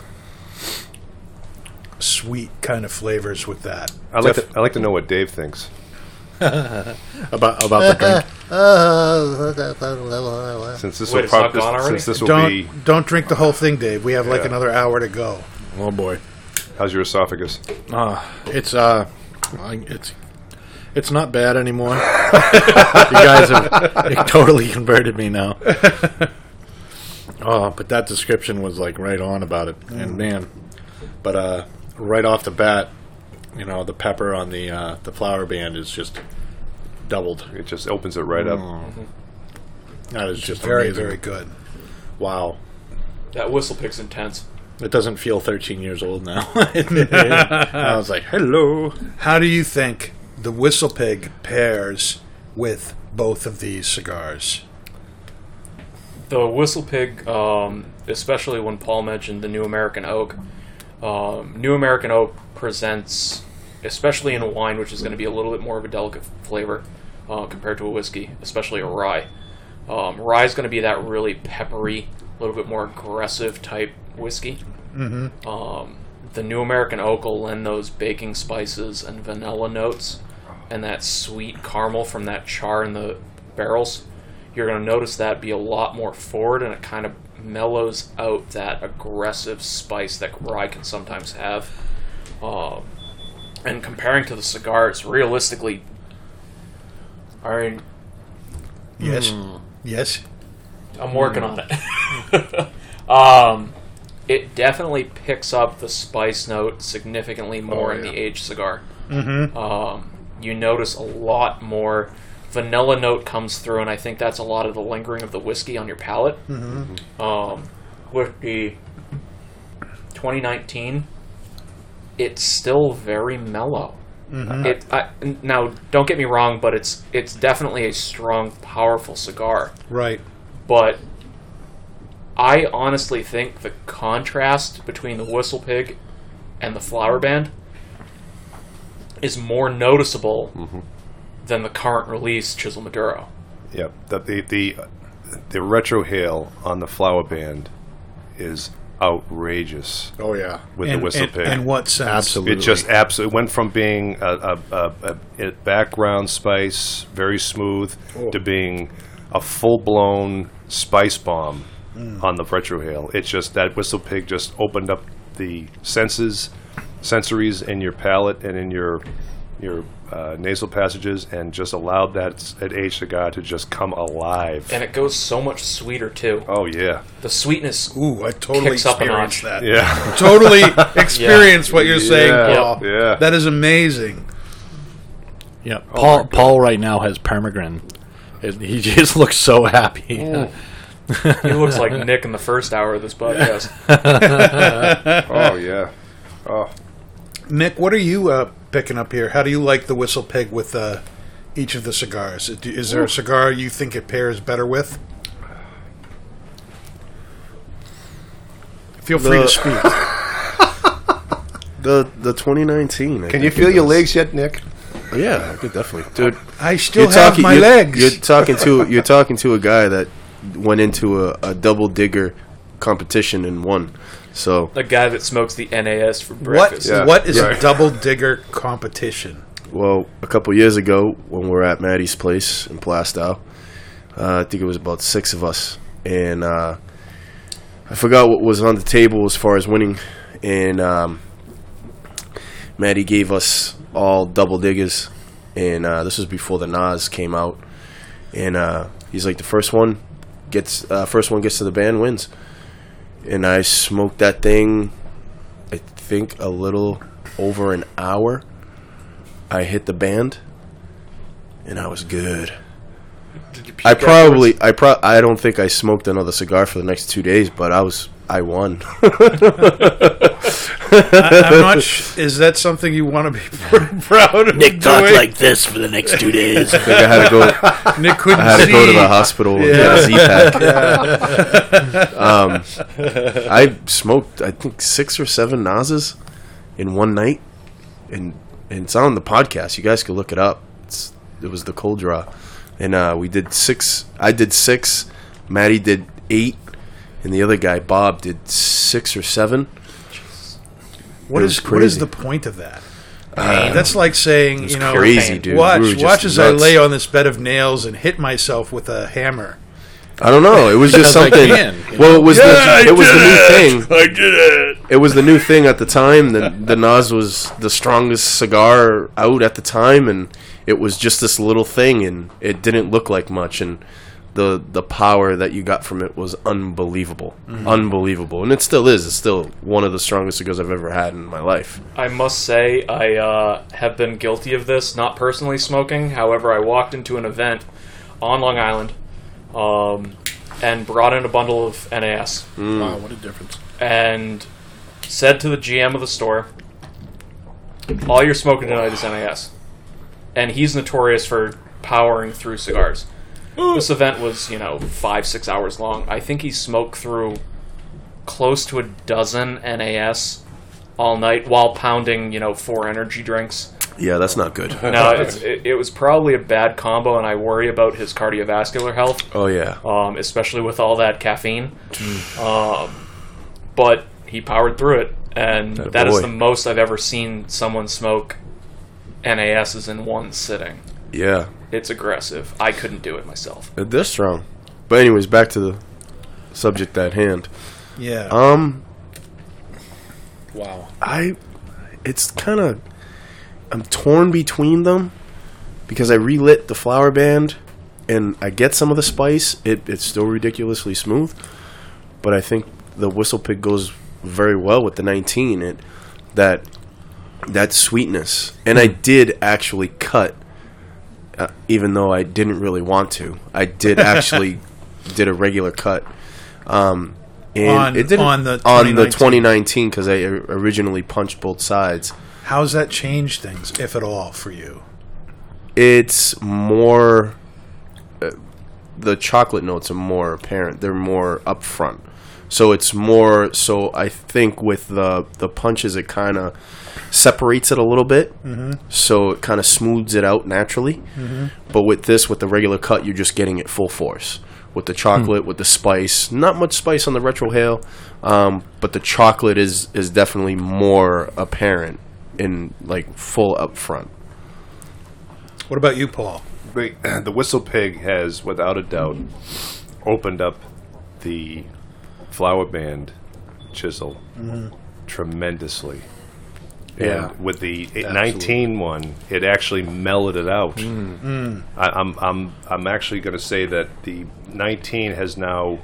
sweet kind of flavors with that. I like to, I like to know what Dave thinks. About about the drink. Since this Wait, will it's not prob- gone already? since this will don't be don't drink the whole thing, Dave. We have like Yeah. another hour to go. Oh boy, how's your esophagus? uh, it's uh, I- it's it's not bad anymore. you guys have it totally converted me now. Oh, but that description was like right on about it, and man, but uh, right off the bat, you know, the pepper on the uh, the flower band is just doubled. It just opens it right up. That is just Very, amazing. very good. Wow. That whistle pig's intense. It doesn't feel 13 years old now. I was like, hello. How do you think the Whistle Pig pairs with both of these cigars? The whistle pig, um, especially when Paul mentioned the New American Oak, um, New American Oak presents, especially in a wine, which is going to be a little bit more of a delicate flavor uh, compared to a whiskey, especially a rye. Um, rye is going to be that really peppery, a little bit more aggressive type whiskey. Mm-hmm. Um, the New American Oak will lend those baking spices and vanilla notes, and that sweet caramel from that char in the barrels you're going to notice that be a lot more forward and it kind of mellows out that aggressive spice that rye can sometimes have. Um, and comparing to the cigars, realistically, I mean, Yes. Yes. I'm working on it. um, it definitely picks up the spice note significantly more in the aged cigar. Mm-hmm. Um, you notice a lot more vanilla note comes through, and I think that's a lot of the lingering of the whiskey on your palate. Mm-hmm. Um, with the 2019, it's still very mellow. Mm-hmm. It I, n- now don't get me wrong, but it's it's definitely a strong, powerful cigar Right. but I honestly think the contrast between the Whistle Pig and the Flower Band is more noticeable mm-hmm. than the current release Chisel Maduro. Yep. The the the, the retrohale on the flower band is outrageous Oh, yeah. with In, the whistle in, pig. And what sense? Absolutely. It just absolutely went from being a, a, a, a, a background spice, very smooth, oh. to being a full blown spice bomb mm. on the retrohale. It's just that whistle pig just opened up the senses, sensories in your palate and in your your uh, nasal passages, and just allowed that s- that aged cigar to just come alive. And it goes so much sweeter too. oh yeah, The sweetness Ooh, I totally Kicks up a experienced that. yeah, Totally experienced what you're saying, Yeah, Paul. yeah. That is amazing. Yeah. Paul, Paul right now has permagrin. It, he just looks so happy. he looks like Nick in the first hour of this podcast. oh yeah. Oh, Nick, what are you uh, picking up here? How do you like the Whistle Pig with uh, each of the cigars? Is- Is there a cigar you think it pairs better with? Feel free The- to speak. The the 2019. I can you think feel your was. legs yet, Nick? Yeah, I could definitely, dude. I still You're have talking. my you're, legs. You're talking to you're talking to a guy that went into a, a double digger competition and won. So the guy that smokes the NAS for what? breakfast. Yeah. What is a double digger competition? Well, a couple years ago, when we were at Maddie's place in Plaistow, uh, I think it was about six of us, and uh, I forgot what was on the table as far as winning. And um, Maddie gave us all double diggers, and uh, this was before the Nas came out. And uh, he's like, the first one gets, uh, first one gets to the band wins. And I smoked that thing, I think, a little over an hour. I hit the band, and I was good. I probably, I pro, I don't think I smoked another cigar for the next two days, but I was, I won. I, I'm not. Sh- is that something you want to be pr- proud of? Nick talked doing? like this for the next two days. I think I had to go, Nick couldn't I had to go to the hospital and get a Z-pack. um, I smoked, I think six or seven Nas's in one night, and and it's on the podcast. You guys can look it up. It's, it was the cold draw, and uh, we did six. I did six. Maddie did eight, and the other guy Bob did six or seven. What is what is the point of that? That's like saying you know, crazy, dude. Watch just watch as I lay on this bed of nails and hit myself with a hammer. I don't know. It was just something. can, you well, it was Yeah, the it was the new thing. I did it. It was the new thing at the time. The the Nas was the strongest cigar out at the time, and it was just this little thing, and it didn't look like much. And the the power that you got from it was unbelievable, unbelievable, and it still is. It's still one of the strongest cigars I've ever had in my life. I must say, I uh, have been guilty of this, not personally smoking. However, I walked into an event on Long Island um, and brought in a bundle of NAS Wow, what a difference. and said to the GM of the store, All you're smoking tonight is NAS. And he's notorious for powering through cigars. This event was, you know, five, six hours long. I think he smoked through close to a dozen NAS all night while pounding, you know, four energy drinks. Yeah, that's not good. No, it's, it, it was probably a bad combo, and I worry about his cardiovascular health Oh yeah, um, especially with all that caffeine. Um, but he powered through it, and Atta that is the most I've ever seen someone smoke NASs in one sitting. yeah, It's aggressive. I couldn't do it myself. they're strong. But anyways, back to the subject at hand. Yeah. Um, Wow. I, it's kind of, I'm torn between them because I relit the flower band and I get some of the spice. It, it's still ridiculously smooth, but I think the whistle pig goes very well with the 19. It that that sweetness, and I did actually cut, uh, even though I didn't really want to. I did actually did a regular cut. Um, and On- it didn't on the on the 2019. 2019 because I originally punched both sides. How's that changed things, if at all, for you? It's more uh, the chocolate notes are more apparent. They're more upfront. So it's more so I think with the the punches it kind of separates it a little bit. Mm-hmm. So it kind of smooths it out naturally. Mm-hmm. But with this with the regular cut you're just getting it full force. With the chocolate, with the spice, not much spice on the retrohale, um, but the chocolate is is definitely more apparent in like full up front. What about you, Paul? Wait, the whistle pig has, without a doubt, opened up the flower band chisel tremendously. Yeah. And with the 19 one, it actually mellowed it out. I, I'm, I'm, I'm actually going to say that the 19 has now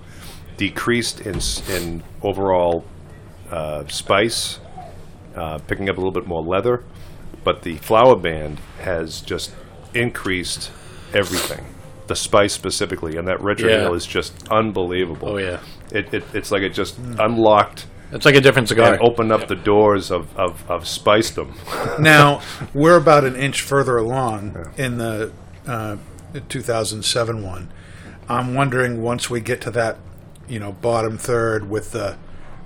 decreased in, in overall uh, spice, uh, picking up a little bit more leather, but the flower band has just increased everything. The spice specifically, and that retro Yeah. is just unbelievable. Oh, yeah. It, it, it's like it just unlocked It's like a different cigar. and opened up the doors of, of, of spicedom. Now we're about an inch further along in the uh, 2007 one. I'm wondering once we get to that, you know, bottom third with the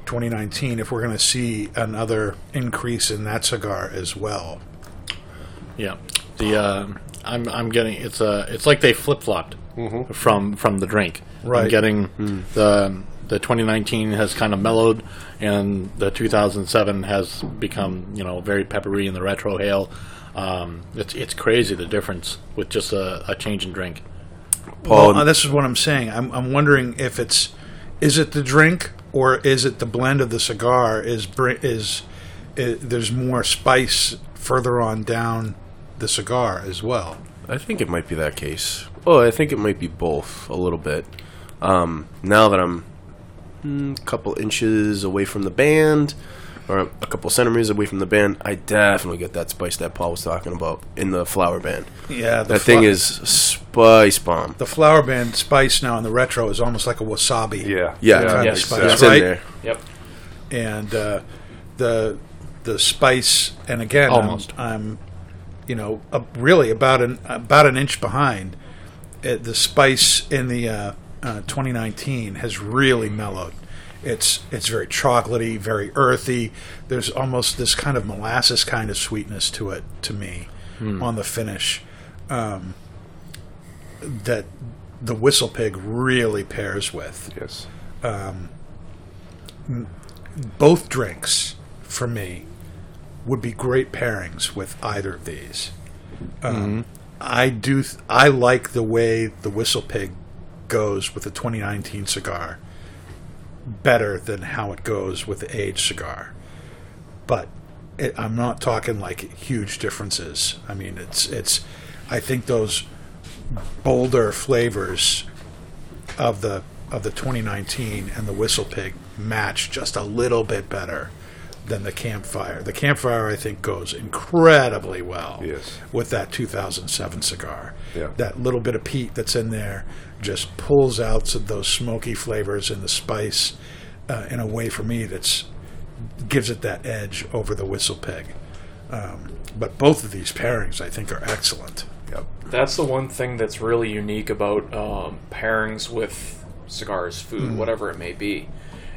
2019, if we're going to see another increase in that cigar as well. Yeah, the uh, I'm I'm getting it's uh it's like they flip flopped from from the drink. Right. I'm getting the the 2019 has kind of mellowed, and the 2007 has become you know very peppery in the retrohale. Um, it's it's crazy the difference with just a, a change in drink. Paul, Well, uh, this is what I'm saying. I'm, I'm wondering if it's is it the drink or is it the blend of the cigar? Is is, is there's more spice further on down the cigar as well? I think it might be that case. Oh, I think it might be both a little bit. Um, now that I'm mm, couple inches away from the band, or a couple centimeters away from the band, I definitely get that spice that Paul was talking about in the flower band. Yeah, the That thing is spice bomb. the flower band spice now in the retro is almost like a wasabi. Yeah. Yeah, kind Yeah. of spice, it's in right? there. Yep. and uh, the the spice. And again, Almost. I'm, I'm you know uh, really about an about an inch behind. Uh, the spice in the uh, uh, 2019 has really mellowed. It's it's very chocolatey, very earthy. There's almost this kind of molasses kind of sweetness to it to me on the finish. Um, that the whistle pig really pairs with Yes. both drinks for me would be great pairings with either of these. Um, I do. Th- I like the way the Whistle Pig goes with the 2019 cigar better than how it goes with the aged cigar. But it, I'm not talking like huge differences. I mean, it's it's. I think those bolder flavors of the of the 2019 and the Whistle Pig match just a little bit better than the Campfire. The Campfire, I think, goes incredibly well Yes. with that 2007 cigar. Yeah. That little bit of peat that's in there just pulls out some- those smoky flavors and the spice uh, in a way for me that's gives it that edge over the Whistle Pig. Um, but both of these pairings, I think, are excellent. Yep. That's the one thing that's really unique about um, pairings with cigars, food, Mm. whatever it may be.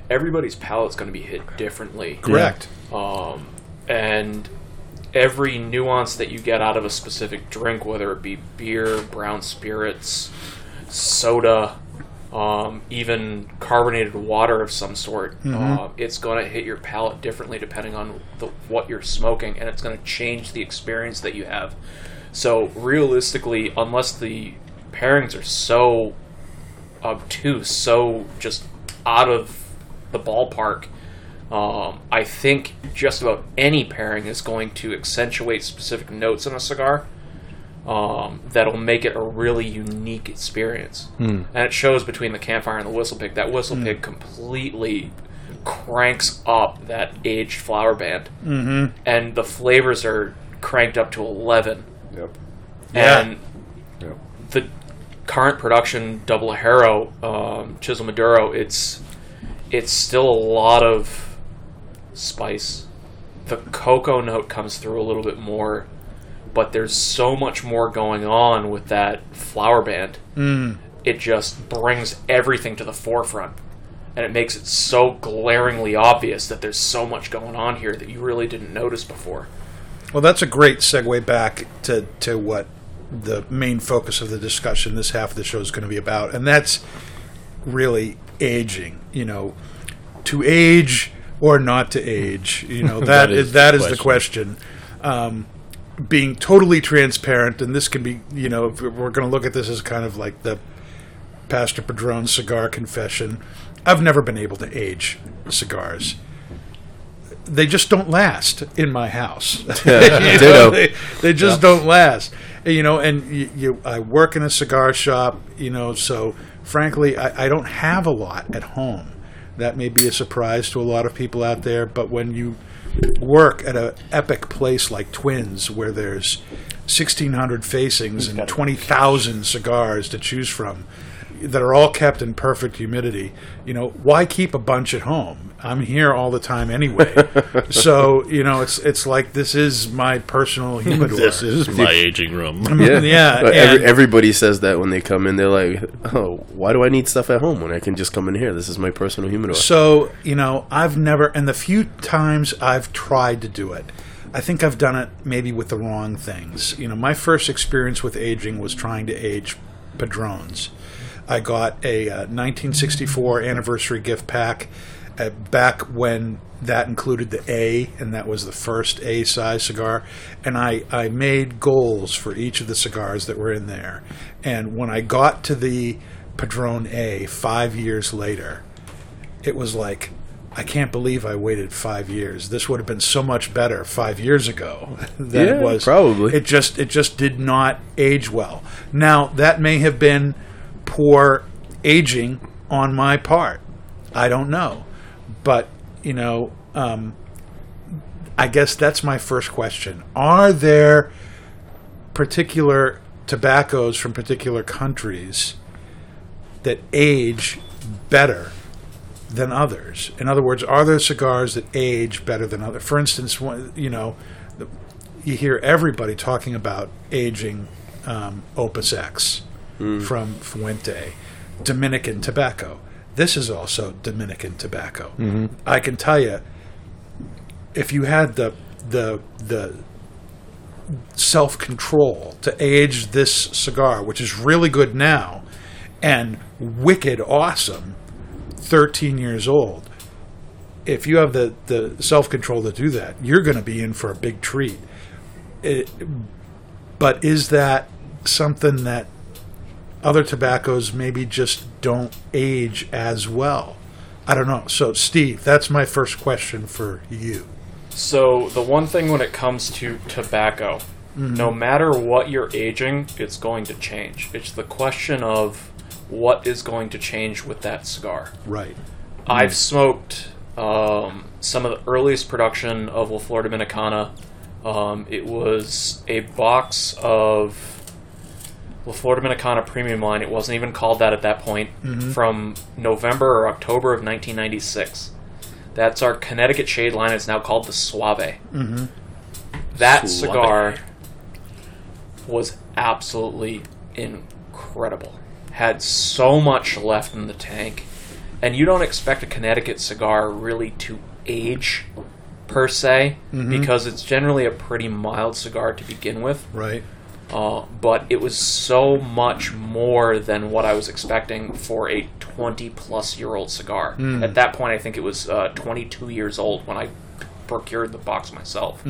Everybody's palate's going to be hit differently. Correct. Um, and every nuance that you get out of a specific drink, whether it be beer, brown spirits, soda, um, even carbonated water of some sort, uh, it's going to hit your palate differently depending on the, what you're smoking, and it's going to change the experience that you have. So realistically, unless the pairings are so obtuse, so just out of the ballpark, um, I think just about any pairing is going to accentuate specific notes in a cigar um, that'll make it a really unique experience. And it shows between the campfire and the whistle pig. That whistle pig completely cranks up that aged flower band, mm-hmm. and the flavors are cranked up to eleven. Yep. Yeah. And Yep. the current production double Ligero um, Chisel Maduro, it's it's still a lot of spice. The cocoa note comes through a little bit more, but there's so much more going on with that flower band. Mm. It just brings everything to the forefront. And it makes it so glaringly obvious that there's so much going on here that you really didn't notice before. Well, that's a great segue back to, to what the main focus of the discussion this half of the show is going to be about, and that's really aging. You know, to age or not to age. You know that That is is that the is question. Um, being totally transparent, and this can be, you know, if we're going to look at this as kind of like the Pastor Padron cigar confession. I've never been able to age cigars. They just don't last in my house. You know, they, they just don't last. You know, and you, you, I work in a cigar shop. You know, so frankly, I, I don't have a lot at home. That may be a surprise to a lot of people out there, but when you work at an epic place like Twins, where there's 1,600 facings and 20,000 cigars to choose from that are all kept in perfect humidity, you know, why keep a bunch at home? I'm here all the time anyway. so, you know, it's it's like this is my personal humidor. This is my aging room. Yeah, Yeah, every, everybody says that when they come in. They're like, "Oh, why do I need stuff at home when I can just come in here? This is my personal humidor." So, you know, I've never, and the few times I've tried to do it, I think I've done it maybe with the wrong things. You know, my first experience with aging was trying to age Padrones. I got a uh, 1964 anniversary gift pack uh, back when that included the A, and that was the first A size cigar. And I, I made goals for each of the cigars that were in there. And when I got to the Padron A five years later, it was like I can't believe I waited five years. This would have been so much better five years ago than Yeah, it was. probably. It just it just did not age well. Now that may have been poor aging on my part. I don't know, but you know, um, I guess that's my first question. Are there particular tobaccos from particular countries that age better than others. In other words, are there cigars that age better than others? For instance, you know, you hear everybody talking about aging um, Opus X Mm. from Fuente, Dominican tobacco. This is also Dominican tobacco. Mm-hmm. I can tell you, if you had the the the self control to age this cigar, which is really good now and wicked awesome, 13 years old. If you have the, the self control to do that, you're going to be in for a big treat. It, but is that something that other tobaccos maybe just don't age as well? I don't know. So, Steve, that's my first question for you. So the one thing when it comes to tobacco, no matter what you're aging, it's going to change. It's the question of what is going to change with that cigar. Right. I've smoked um, some of the earliest production of La Flor Dominicana. Um, it was a box of La Florida Dominicana Premium Line. It wasn't even called that at that point. Mm-hmm. From November or October of 1996. That's our Connecticut shade line. It's now called the Suave. Mm-hmm. That Suave. cigar was absolutely incredible. Had so much left in the tank. And you don't expect a Connecticut cigar really to age per se mm-hmm. because it's generally a pretty mild cigar to begin with. Right. Uh, but it was so much more than what I was expecting for a 20 plus year old cigar. At that point, I think it was uh, 22 years old when I procured the box myself.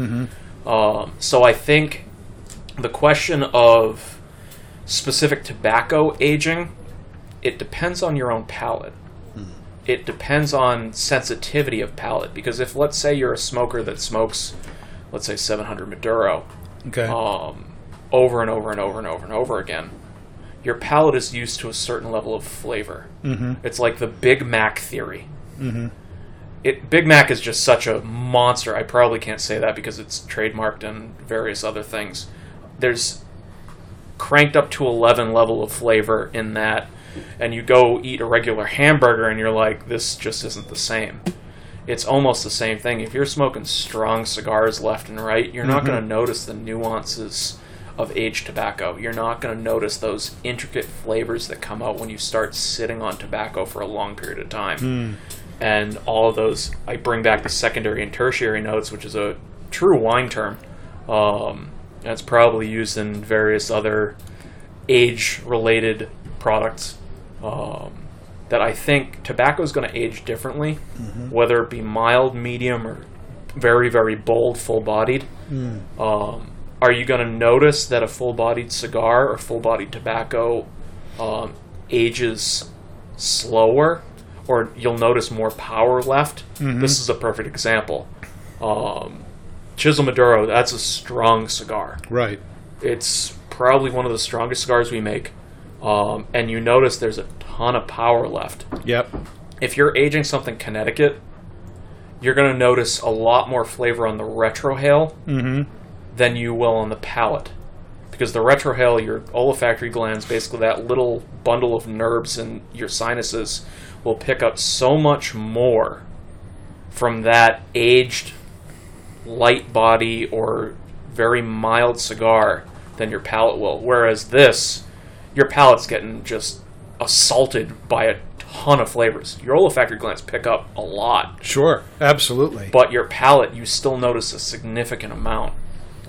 Um, so I think the question of specific tobacco aging, it depends on your own palate. It depends on sensitivity of palate because if let's say you're a smoker that smokes, let's say 700 Maduro, Okay. um, over and over and over and over and over again, your palate is used to a certain level of flavor. Mm-hmm. It's like the Big Mac theory. Mm-hmm. It Big Mac is just such a monster. I probably can't say that because it's trademarked and various other things. There's cranked up to 11 level of flavor in that and you go eat a regular hamburger and you're like this just isn't the same it's almost the same thing if you're smoking strong cigars left and right you're not going to notice the nuances of aged tobacco. You're not going to notice those intricate flavors that come out when you start sitting on tobacco for a long period of time. And all of those i bring back the secondary and tertiary notes which is a true wine term um, that's probably used in various other age related products um, that I think tobacco is going to age differently, whether it be mild, medium, or very, very bold, full bodied. Um, are you going to notice that a full bodied cigar or full bodied tobacco um, ages slower? Or you'll notice more power left. This is a perfect example. Um, Chisel Maduro, that's a strong cigar. right. It's probably one of the strongest cigars we make. Um, and you notice there's a ton of power left. Yep. If you're aging something Connecticut, you're going to notice a lot more flavor on the retrohale than you will on the palate. Because the retrohale, your olfactory glands, basically that little bundle of nerves in your sinuses, will pick up so much more from that aged light body or very mild cigar than your palate will. Whereas this, your palate's getting just assaulted by a ton of flavors. Your olfactory glands pick up a lot, Sure. Absolutely. but your palate, you still notice a significant amount.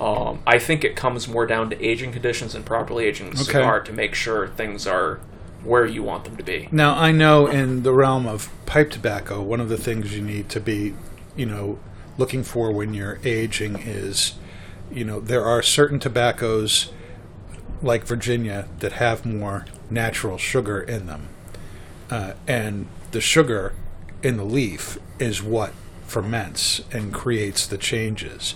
Um, I think it comes more down to aging conditions and properly aging the Okay. cigar to make sure things are where you want them to be. Now, I know in the realm of pipe tobacco, one of the things you need to be, you know, looking for when you're aging is, you know, there are certain tobaccos like Virginia that have more natural sugar in them. Uh, and the sugar in the leaf is what ferments and creates the changes.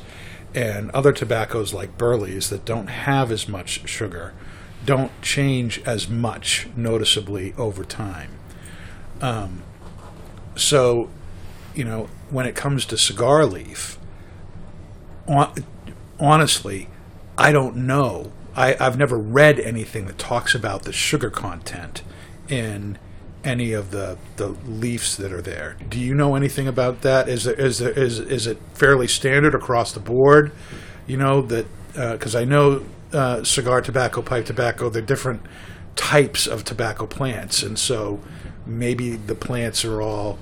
And other tobaccos like Burley's that don't have as much sugar don't change as much noticeably over time. Um, so, you know, when it comes to cigar leaf, hon- honestly, I don't know. I, I've never read anything that talks about the sugar content in any of the, the leaves that are there. Do you know anything about that? Is there, is there, is is it fairly standard across the board? You know that because I know uh, cigar tobacco, pipe tobacco, they're different types of tobacco plants, and so maybe the plants are all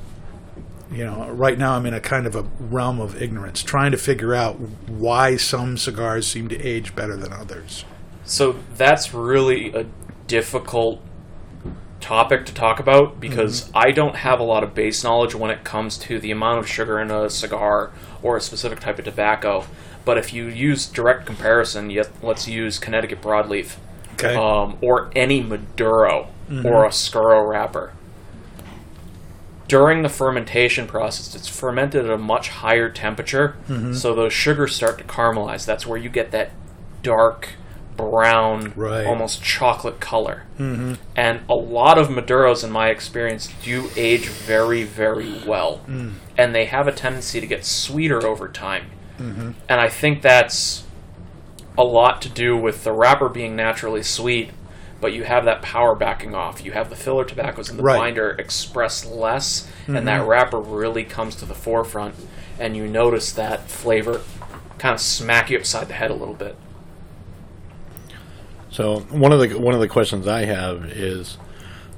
you know, right now I'm in a kind of a realm of ignorance, trying to figure out why some cigars seem to age better than others. So that's really a difficult topic to talk about because mm-hmm. I don't have a lot of base knowledge when it comes to the amount of sugar in a cigar or a specific type of tobacco. But if you use direct comparison, yet let's use Connecticut broadleaf Okay. um, or any Maduro mm-hmm. or Oscuro wrapper. During the fermentation process, it's fermented at a much higher temperature, mm-hmm. so those sugars start to caramelize. That's where you get that dark brown, Right. almost chocolate color. Mm-hmm. And a lot of Maduros, in my experience, do age very, very well. Mm. And they have a tendency to get sweeter over time. Mm-hmm. And I think that's a lot to do with the wrapper being naturally sweet, but you have that power backing off. You have the filler tobaccos in the Right. binder express less, and that mm-hmm. wrapper really comes to the forefront, and you notice that flavor kind of smack you upside the head a little bit. So one of the one of the questions I have is,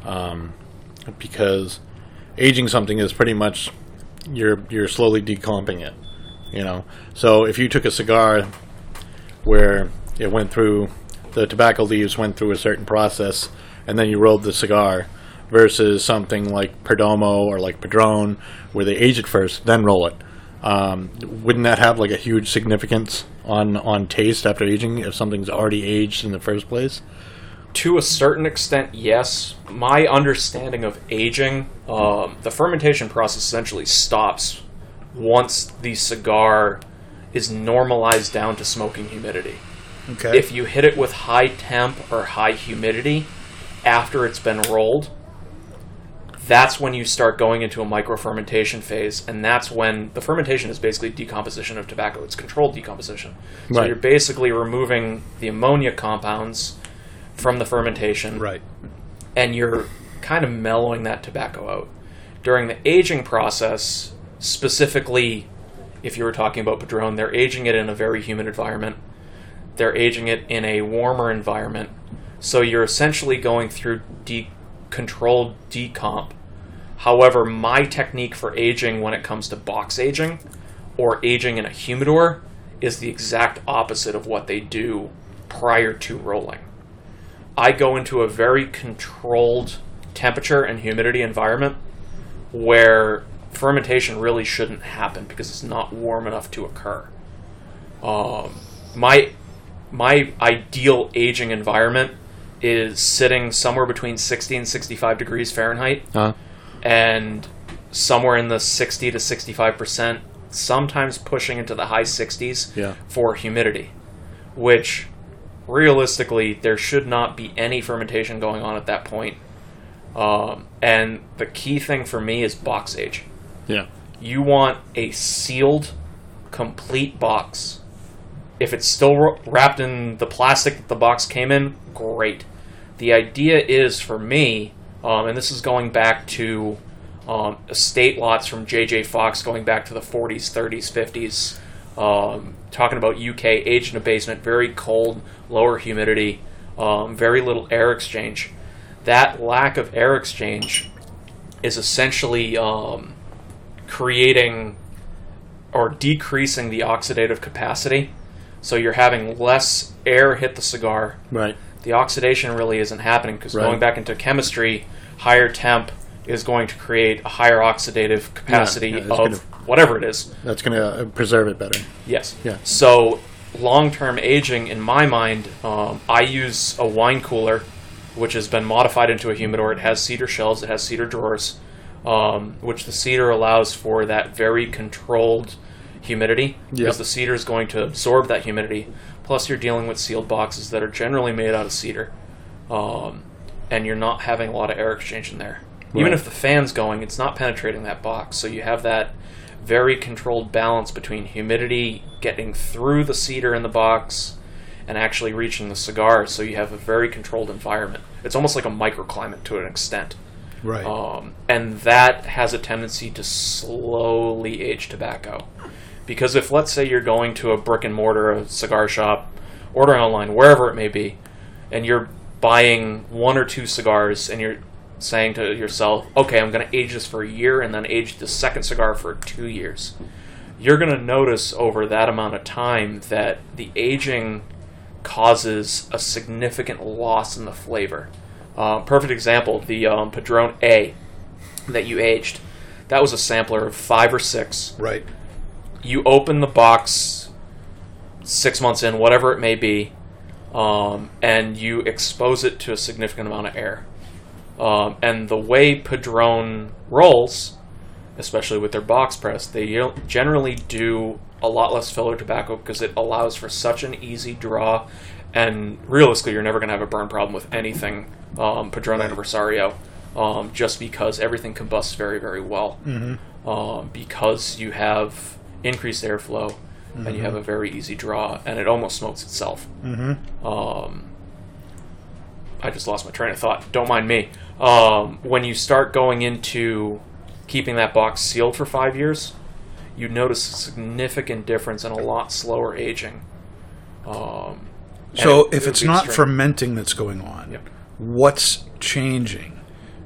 um, because aging something is pretty much you're you're slowly decomping it, you know. So if you took a cigar where it went through the tobacco leaves went through a certain process, and then you rolled the cigar, versus something like Perdomo or like Padron, where they age it first, then roll it. Um, wouldn't that have like a huge significance on on taste after aging if something's already aged in the first place? To a certain extent, yes. My understanding of aging, um, the fermentation process essentially stops once the cigar is normalized down to smoking humidity. Okay. If you hit it with high temp or high humidity after it's been rolled, that's when you start going into a micro fermentation phase, and that's when the fermentation is basically decomposition of tobacco. It's controlled decomposition. So Right. you're basically removing the ammonia compounds from the fermentation, right. and you're kind of mellowing that tobacco out. During the aging process, specifically if you were talking about Padron, they're aging it in a very humid environment. They're aging it in a warmer environment. So you're essentially going through de- controlled decomp. However, my technique for aging when it comes to box aging or aging in a humidor is the exact opposite of what they do prior to rolling. I go into a very controlled temperature and humidity environment where fermentation really shouldn't happen because it's not warm enough to occur. Um, my my ideal aging environment is sitting somewhere between 60 and 65 degrees Fahrenheit Huh? and somewhere in the 60 to 65 percent, sometimes pushing into the high 60s Yeah. for humidity, which realistically there should not be any fermentation going on at that point. Um, and the key thing for me is box age. Yeah. You want a sealed, complete box. If it's still wrapped in the plastic that the box came in, great. The idea is for me, um, and this is going back to um, estate lots from J.J. Fox going back to the 40s, 30s, 50s, um, talking about UK aged in a basement, very cold, lower humidity, um, very little air exchange. That lack of air exchange is essentially um, creating or decreasing the oxidative capacity. So you're having less air hit the cigar. Right. The oxidation really isn't happening because Right. going back into chemistry, higher temp is going to create a higher oxidative capacity yeah, it's of gonna- whatever it is. That's going to preserve it better. Yes. Yeah. So long term aging, in my mind, um, I use a wine cooler, which has been modified into a humidor. It has cedar shelves, it has cedar drawers, um, which the cedar allows for that very controlled humidity because the cedar is going to absorb that humidity. Plus, you're dealing with sealed boxes that are generally made out of cedar, um, and you're not having a lot of air exchange in there. Even if the fan's going, it's not penetrating that box. So you have that very controlled balance between humidity getting through the cedar in the box and actually reaching the cigar. So you have a very controlled environment. It's almost like a microclimate to an extent. Right. Um, and that has a tendency to slowly age tobacco. Because if, let's say, you're going to a brick and mortar, a cigar shop, ordering online, wherever it may be, and you're buying one or two cigars and you're saying to yourself, okay, I'm going to age this for a year and then age the second cigar for two years, you're going to notice over that amount of time that the aging causes a significant loss in the flavor. Uh, perfect example, the um, A that you aged. That was a sampler of five or six. right. You open the box six months in, whatever it may be, um, and you expose it to a significant amount of air. Um, and the way Padron rolls, especially with their box press, they generally do a lot less filler tobacco because it allows for such an easy draw. And realistically, you're never going to have a burn problem with anything um, Padron Anniversario, um, just because everything combusts very, very well. Um, because you have increased airflow and you have a very easy draw, and it almost smokes itself. Um, I just lost my train of thought. Don't mind me. Um, when you start going into keeping that box sealed for five years, you notice a significant difference and a lot slower aging. Um, So it- if it it's not fermenting that's going on, Yep. what's changing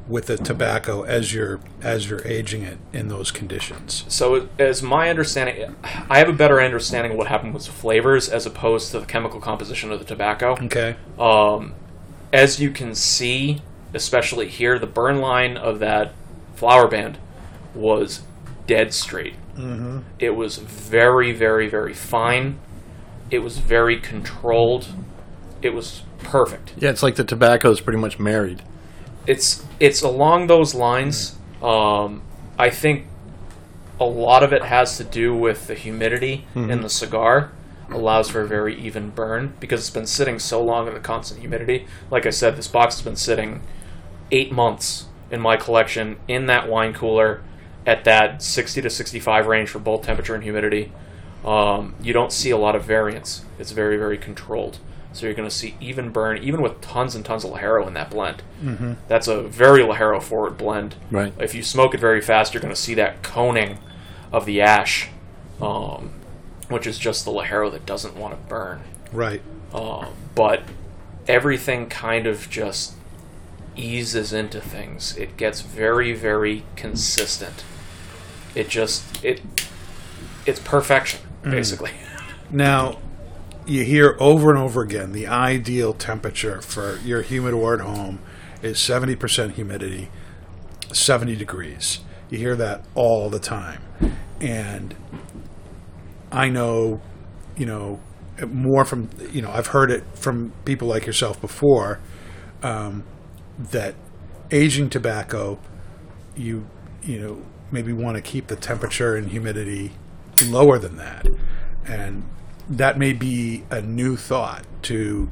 with the tobacco as you're as you're aging it in those conditions? So, as my understanding, I have a better understanding of what happened with the flavors as opposed to the chemical composition of the tobacco. Okay. Um, as you can see, especially here, the burn line of that flower band was dead straight. Mm-hmm. It was very, very, very fine. It was very controlled. It was perfect. Yeah, it's like the tobacco is pretty much married. It's it's along those lines. Um, I think a lot of it has to do with the humidity in the cigar allows for a very even burn because it's been sitting so long in the constant humidity. Like I said, this box has been sitting eight months in my collection in that wine cooler at that 60 to 65 range for both temperature and humidity. Um, you don't see a lot of variance. It's very, very controlled. So you're going to see even burn, even with tons and tons of Ligero in that blend. Mm-hmm. That's a very Ligero forward blend. Right. If you smoke it very fast, you're going to see that coning of the ash, um, which is just the Ligero that doesn't want to burn. Right. Um, but everything kind of just eases into things. It gets very, very consistent. It just it it's perfection, basically. Now, you hear over and over again the ideal temperature for your humidor at home is 70% humidity, 70 degrees. You hear that all the time. And I know, you know, more from, you know, I've heard it from people like yourself before um, that aging tobacco, you, you know, maybe want to keep the temperature and humidity lower than that. And that may be a new thought to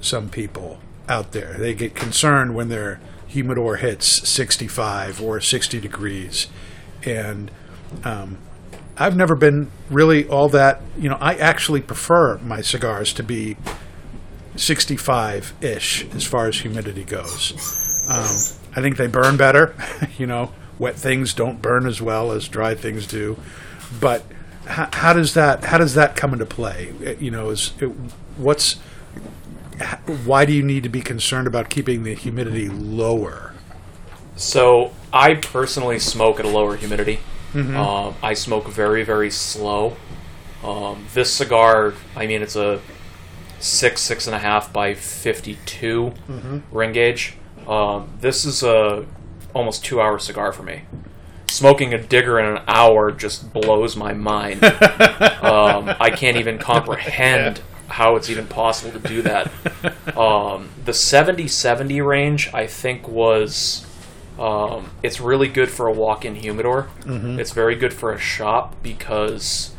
some people out there. They get concerned when their humidor hits 65 or 60 degrees. And um, I've never been really all that, you know, I actually prefer my cigars to be 65 ish as far as humidity goes. Um, I think they burn better. you know, wet things don't burn as well as dry things do. But how, how does that how does that come into play? You know, is it, what's why do you need to be concerned about keeping the humidity lower? So I personally smoke at a lower humidity. Um, I smoke very, very slow. Um, this cigar, I mean, it's a six, six and a half by 52 ring gauge. Um, this is a almost two hour cigar for me. Smoking a digger in an hour just blows my mind. um, I can't even comprehend how it's even possible to do that. Um, the 70 70 range, I think, was. Um, it's really good for a walk in humidor. It's very good for a shop because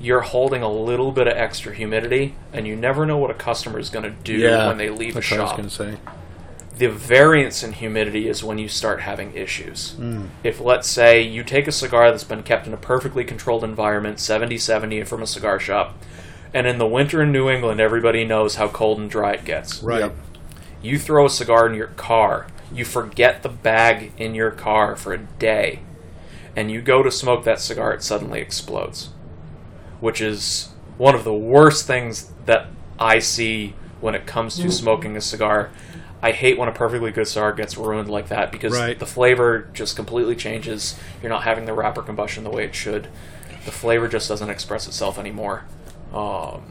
you're holding a little bit of extra humidity, and you never know what a customer is going to do Yeah, when they leave a that's I was shop going to say. The variance in humidity is when you start having issues. Hmm. If, let's say, you take a cigar that's been kept in a perfectly controlled environment, 70 70 from a cigar shop, and in the winter in New England, everybody knows how cold and dry it gets. Right. Yep. You throw a cigar in your car, you forget the bag in your car for a day, and you go to smoke that cigar, it suddenly explodes. Which is one of the worst things that I see when it comes to hmm. smoking a cigar. I hate when a perfectly good cigar gets ruined like that because Right. the flavor just completely changes. You're not having the wrapper combustion the way it should. The flavor just doesn't express itself anymore. Um,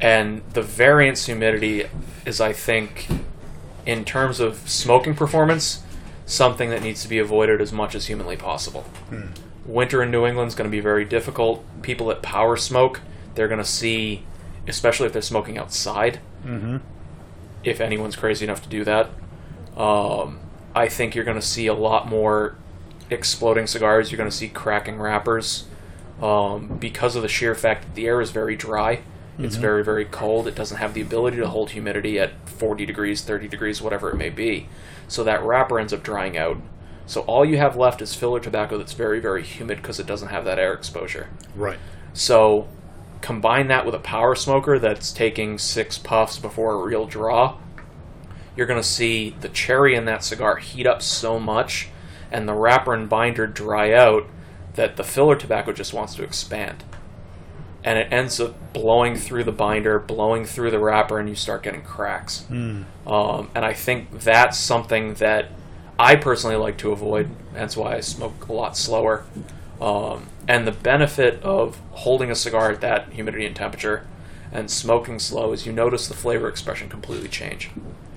and the variance humidity is, I think, in terms of smoking performance, something that needs to be avoided as much as humanly possible. Winter in New England is going to be very difficult. People that power smoke, they're going to see, especially if they're smoking outside, if anyone's crazy enough to do that. Um, I think you're going to see a lot more exploding cigars, you're going to see cracking wrappers um, because of the sheer fact that the air is very dry. It's very, very cold. It doesn't have the ability to hold humidity at 40 degrees, 30 degrees, whatever it may be. So that wrapper ends up drying out. So all you have left is filler tobacco that's very, very humid because it doesn't have that air exposure. Right. So combine that with a power smoker that's taking six puffs before a real draw. You're going to see the cherry in that cigar heat up so much and the wrapper and binder dry out that the filler tobacco just wants to expand. And it ends up blowing through the binder, blowing through the wrapper, and you start getting cracks. Um, and I think that's something that I personally like to avoid. That's why I smoke a lot slower. Um, and the benefit of holding a cigar at that humidity and temperature and smoking slow is you notice the flavor expression completely change.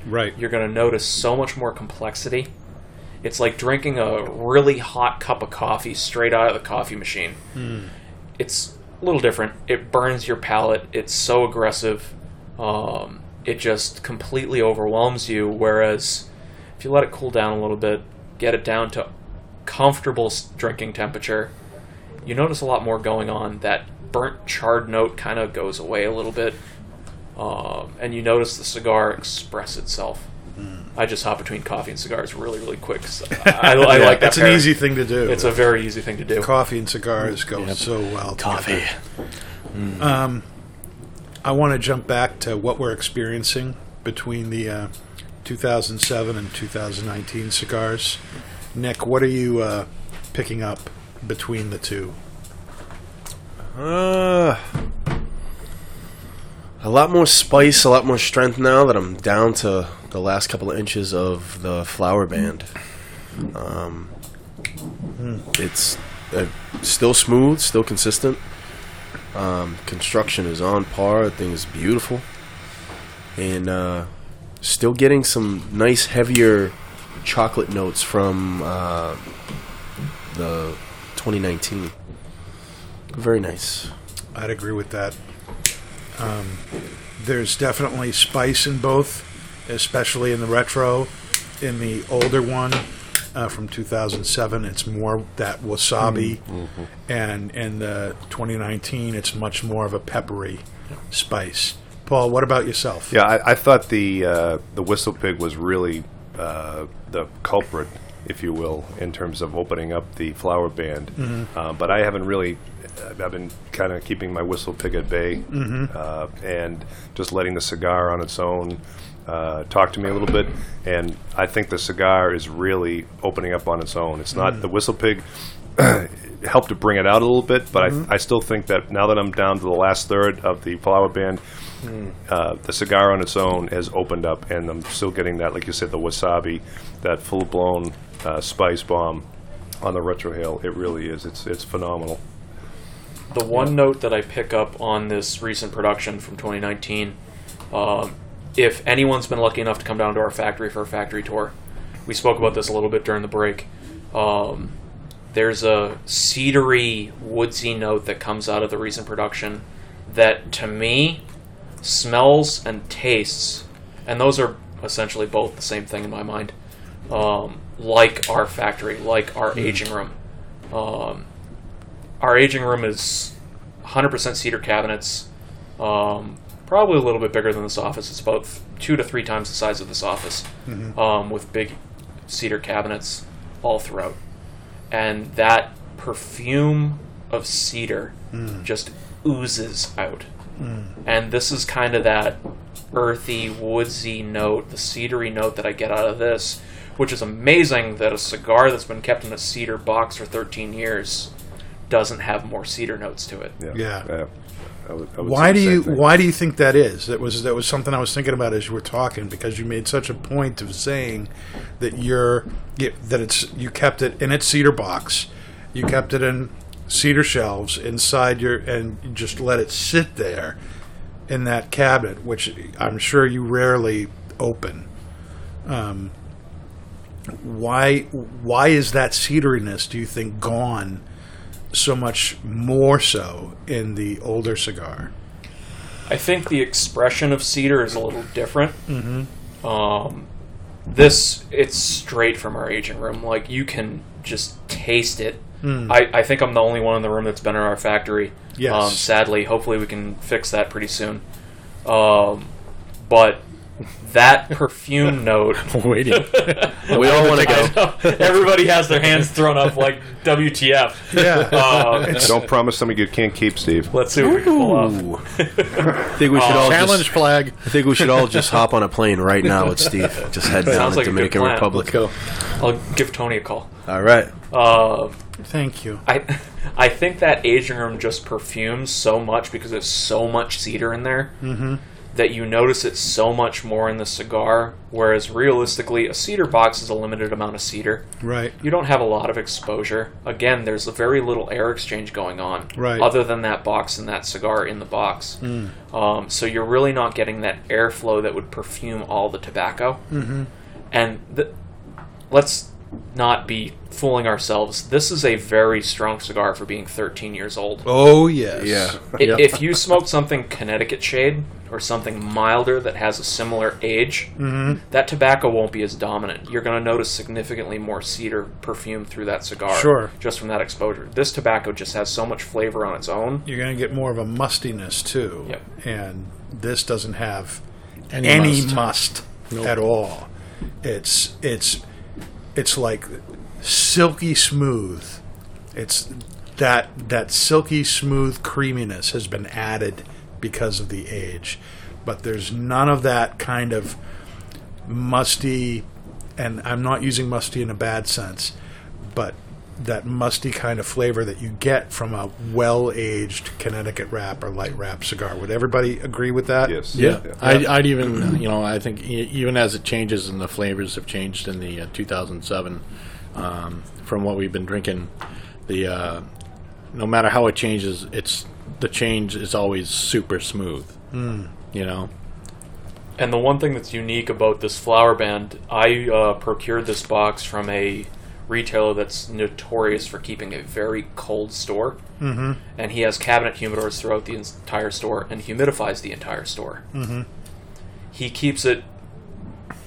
Right. You're going to notice so much more complexity. It's like drinking a really hot cup of coffee straight out of the coffee machine. It's a little different. It burns your palate. It's so aggressive. Um, it just completely overwhelms you. Whereas if you let it cool down a little bit, get it down to comfortable drinking temperature, you notice a lot more going on. That burnt charred note kind of goes away a little bit, um, and you notice the cigar express itself. I just hop between coffee and cigars really, really quick. 'cause I, I like that. It's an easy thing to do. It's a very easy thing to do. coffee and cigars go so well. Coffee. together. I want to jump back to what we're experiencing between the uh, 2007 and 2019 cigars. Nick, what are you uh, picking up between the two? Uh, a lot more spice, a lot more strength now that I'm down to the last couple of inches of the flower band. Um, it's uh, still smooth, still consistent. Um, construction is on par. The thing is beautiful, and uh, still getting some nice, heavier chocolate notes from uh, the 2019. Very nice. I'd agree with that. Um, there's definitely spice in both, especially in the retro. In the older one uh, from 2007, it's more that wasabi, and in the 2019, it's much more of a peppery spice. Paul, what about yourself? Yeah, I, I thought the uh, the WhistlePig was really uh, the culprit, if you will, in terms of opening up the flower band. Uh, but I haven't really. I've been kind of keeping my WhistlePig at bay uh, and just letting the cigar on its own uh, talk to me a little bit. And I think the cigar is really opening up on its own. It's not the WhistlePig helped to bring it out a little bit, but I, I still think that now that I'm down to the last third of the flower band, uh, the cigar on its own has opened up, and I'm still getting that, like you said, the wasabi, that full blown uh, spice bomb on the retro retrohale. It really is. It's it's phenomenal. the one note that I pick up on this recent production from 2019, um, if anyone's been lucky enough to come down to our factory for a factory tour, we spoke about this a little bit during the break. Um, there's a cedary, woodsy note that comes out of the recent production that, to me, smells and tastes, and those are essentially both the same thing in my mind, um, like our factory, like our aging room. Um, our aging room is 100% cedar cabinets, um, probably a little bit bigger than this office. It's about two to three times the size of this office, um, with big cedar cabinets all throughout. And that perfume of cedar just oozes out. And this is kind of that earthy, woodsy note, the cedary note that I get out of this, which is amazing that a cigar that's been kept in a cedar box for 13 years doesn't have more cedar notes to it. Yeah. I would, I would Why do you thing. Why do you think that is? That was that was something I was thinking about as you were talking because you made such a point of saying that you're you- that it's you kept it in its cedar box, you kept it in cedar shelves inside your and you just let it sit there in that cabinet, which I'm sure you rarely open. Um, why why is that cedariness? Do you think gone so much more so in the older cigar? I think the expression of cedar is a little different. Mm-hmm. Um, this it's straight from our aging room. Like you can just taste it. I, I think I'm the only one in the room that's been in our factory. Yes. Um, sadly, hopefully we can fix that pretty soon. Um, but that perfume note. Waiting. We all want to go. Everybody has their hands thrown up like WTF. Yeah. Uh, Don't promise something you can't keep, Steve. let's see what we can pull off. I think we should all Challenge just, flag. I think we should all just hop on a plane right now with Steve. Just head down Sounds to like a good Dominican plan. Republic. Go. I'll give Tony a call. All right. Uh, Thank you. I I think that aging room just perfumes so much because there's so much cedar in there that you notice it so much more in the cigar. Whereas realistically, a cedar box is a limited amount of cedar. Right. You don't have a lot of exposure. Again, there's a very little air exchange going on, Right. other than that box and that cigar in the box. Um, so you're really not getting that airflow that would perfume all the tobacco. Mm-hmm. And th- let's not be fooling ourselves. This is a very strong cigar for being 13 years old. Oh yes. Yeah. I- Yep. If you smoke something Connecticut shade or something milder that has a similar age, mm-hmm. that tobacco won't be as dominant. You're going to notice significantly more cedar perfume through that cigar, Sure. just from that exposure. This tobacco just has so much flavor on its own. You're going to get more of a mustiness too. Yep. And this doesn't have Any any, must. must, Nope. at all. It's it's it's like silky smooth. It's that that silky smooth creaminess has been added because of the age, but there's none of that kind of musty, and I'm not using musty in a bad sense, but that musty kind of flavor that you get from a well-aged Connecticut wrap or light wrap cigar. Would everybody agree with that? Yes. Yeah, I'd, I'd even you know I think e- even as it changes and the flavors have changed in the uh, 2007 um, from what we've been drinking, the uh, no matter how it changes, it's the change is always super smooth. You know, And the one thing that's unique about this flower band, I uh, procured this box from a retailer that's notorious for keeping a very cold store. Mm-hmm. And he has cabinet humidors throughout the entire store and humidifies the entire store. Mm-hmm. He keeps it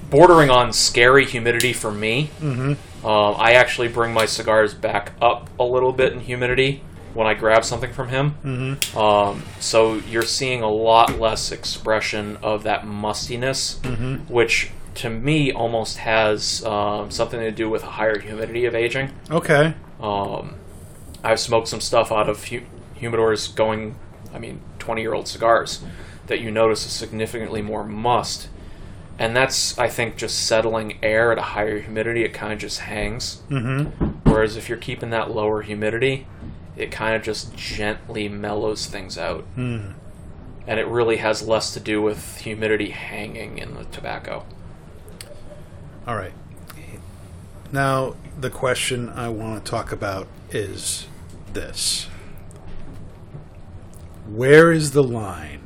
bordering on scary humidity for me. Mm-hmm. Uh, I actually bring my cigars back up a little bit in humidity when I grab something from him. Mm-hmm. Um, so you're seeing a lot less expression of that mustiness, which to me almost has um, something to do with a higher humidity of aging. Okay. Um, I've smoked some stuff out of hu- humidors going, I mean, 20 year old cigars that you notice is significantly more must. And that's, I think, just settling air at a higher humidity. It kind of just hangs. Mm-hmm. Whereas if you're keeping that lower humidity, it kind of just gently mellows things out. Mm. And it really has less to do with humidity hanging in the tobacco. All right. Now, the question I want to talk about is this Where is the line?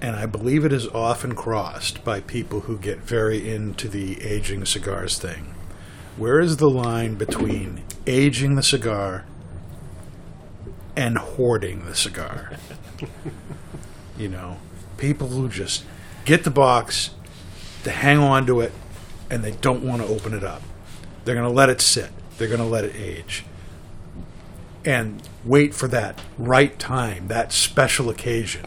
And I believe it is often crossed by people who get very into the aging cigars thing. Where is the line between aging the cigar and hoarding the cigar? you know, people who just get the box, to hang on to it and they don't want to open it up. They're going to let it sit. They're going to let it age. And wait for that right time, that special occasion.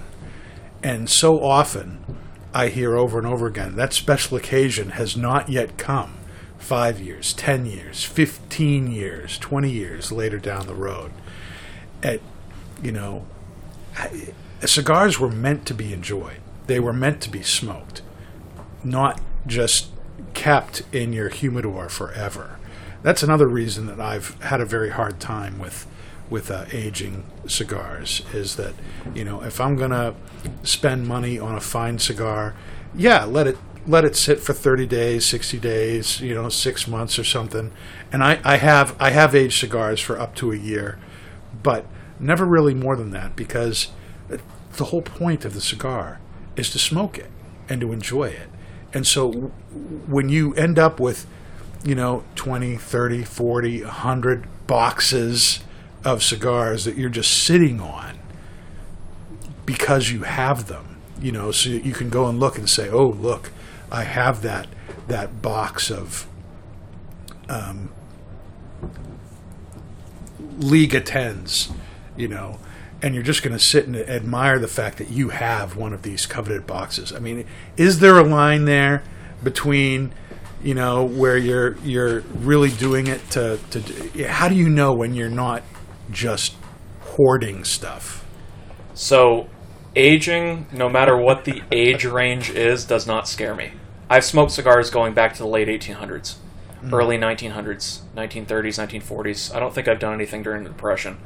And so often I hear over and over again that special occasion has not yet come. Five years, 10 years, 15 years, 20 years later down the road. At, you know, cigars were meant to be enjoyed, they were meant to be smoked not just kept in your humidor forever. That's another reason that I've had a very hard time with with uh, aging cigars is that you know if I'm gonna spend money on a fine cigar, yeah, let it let it sit for 30 days, 60 days, you know, six months or something. And I, I have I have aged cigars for up to a year, but never really more than that because the whole point of the cigar is to smoke it and to enjoy it. And so when you end up with, you know, 20, 30, 40, 100 boxes of cigars that you're just sitting on because you have them, you know, so you can go and look and say, "Oh, look, I have that that box of um Liga tens, you know, and you're just going to sit and admire the fact that you have one of these coveted boxes. I mean, is there a line there between, you know, where you're you're really doing it to to? How do you know when you're not just hoarding stuff? So, aging, no matter what the age range is, does not scare me. I've smoked cigars going back to the late 1800s, early 1900s, 1930s, 1940s. I don't think I've done anything during the Depression.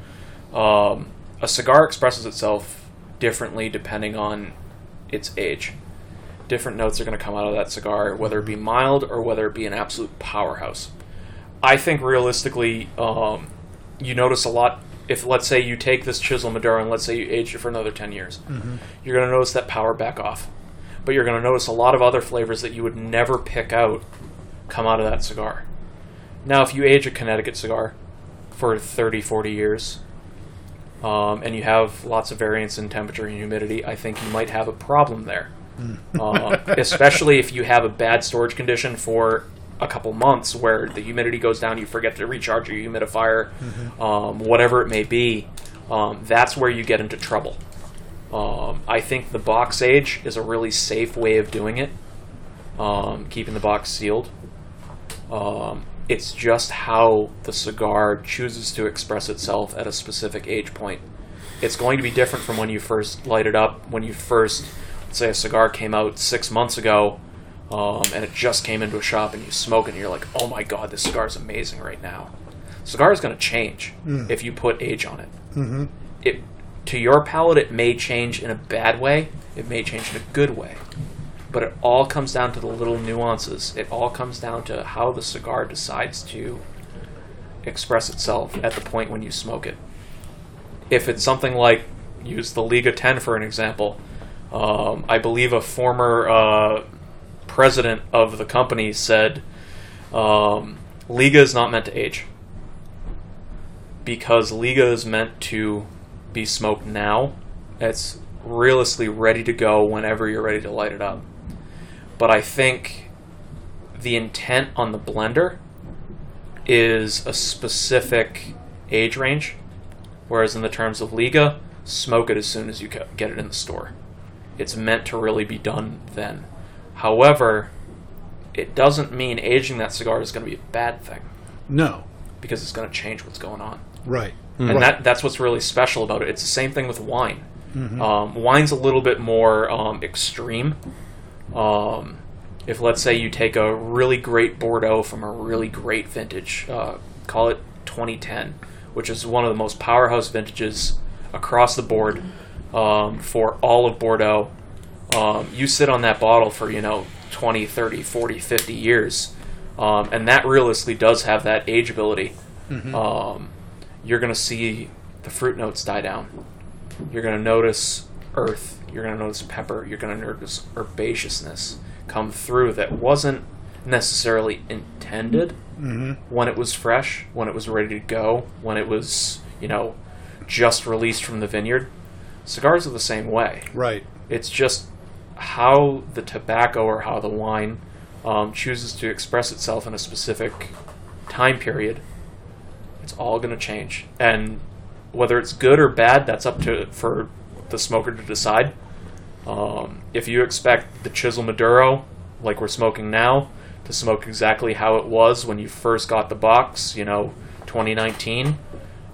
Um, a cigar expresses itself differently depending on its age. Different notes are going to come out of that cigar, whether it be mild or whether it be an absolute powerhouse. I think realistically, um, you notice a lot. If let's say you take this chisel Maduro and let's say you age it for another ten years, you're going to notice that power back off. But you're going to notice a lot of other flavors that you would never pick out come out of that cigar. Now, if you age a Connecticut cigar for 30, 40 years, um, and you have lots of variance in temperature and humidity, I think you might have a problem there. uh, especially if you have a bad storage condition for a couple months where the humidity goes down, you forget to recharge your humidifier, um, whatever it may be. Um, that's where you get into trouble. Um, I think the box age is a really safe way of doing it, um, keeping the box sealed. Um, it's just how the cigar chooses to express itself at a specific age point. It's going to be different from when you first light it up. When you first, let's say, a cigar came out six months ago, um, and it just came into a shop, and you smoke it, and you're like, "Oh my god, this cigar is amazing right now." Cigar is going to change if you put age on it. Mm-hmm. It to your palate, it may change in a bad way. It may change in a good way but it all comes down to the little nuances. It all comes down to how the cigar decides to express itself at the point when you smoke it. If it's something like, use the Liga 10 for an example, um, I believe a former uh, president of the company said um, Liga is not meant to age. Because Liga is meant to be smoked now, it's realistically ready to go whenever you're ready to light it up but I think the intent on the blender is a specific age range, whereas in the terms of Liga, smoke it as soon as you get it in the store. It's meant to really be done then. However, it doesn't mean aging that cigar is going to be a bad thing No, because it's going to change what's going on right. And that that's what's really special about it. It's the same thing with wine. Um, wine's a little bit more um, extreme. Um, if let's say you take a really great Bordeaux from a really great vintage, uh, call it 2010, which is one of the most powerhouse vintages across the board um, for all of Bordeaux. Um, you sit on that bottle for you know 20, 30, 40, 50 years, um, and that realistically does have that ageability. Um, you're going to see the fruit notes die down. You're going to notice earth. You're going to notice pepper. You're going to notice herbaceousness come through that wasn't necessarily intended when it was fresh, when it was ready to go, when it was, you know, just released from the vineyard. Cigars are the same way. Right. It's just how the tobacco or how the wine um, chooses to express itself in a specific time period. It's all going to change, and whether it's good or bad, that's up to for the smoker to decide. Um, if you expect the Chisel Maduro, like we're smoking now, to smoke exactly how it was when you first got the box, you know, 2019,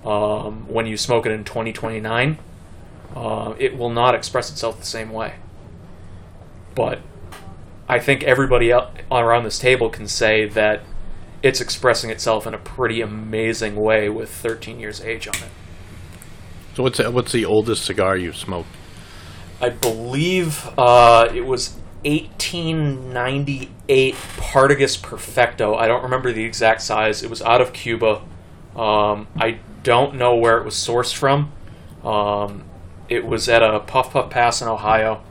um, when you smoke it in 2029, uh, it will not express itself the same way. But I think everybody around this table can say that it's expressing itself in a pretty amazing way with 13 years age on it. So what's the, what's the oldest cigar you've smoked? I believe uh, it was 1898 Partagas Perfecto. I don't remember the exact size. It was out of Cuba. Um, I don't know where it was sourced from. Um, it was at a Puff Puff Pass in Ohio.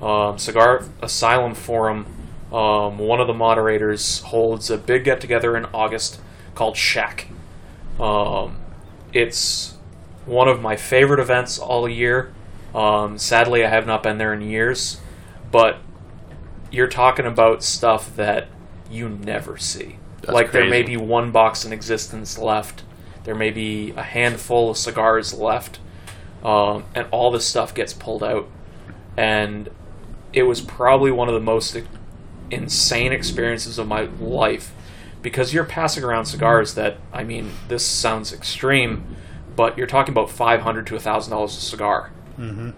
Um, Cigar Asylum Forum. Um, one of the moderators holds a big get together in August called Shack. Um, it's one of my favorite events all year. Um, sadly, I have not been there in years, but you're talking about stuff that you never see. That's like there may be one box in existence left There may be a handful of cigars left, um, and all this stuff gets pulled out. And it was probably one of the most insane experiences of my life because you're passing around cigars that I mean, this sounds extreme, but you're talking about five hundred to thousand dollars a cigar, mm-hmm.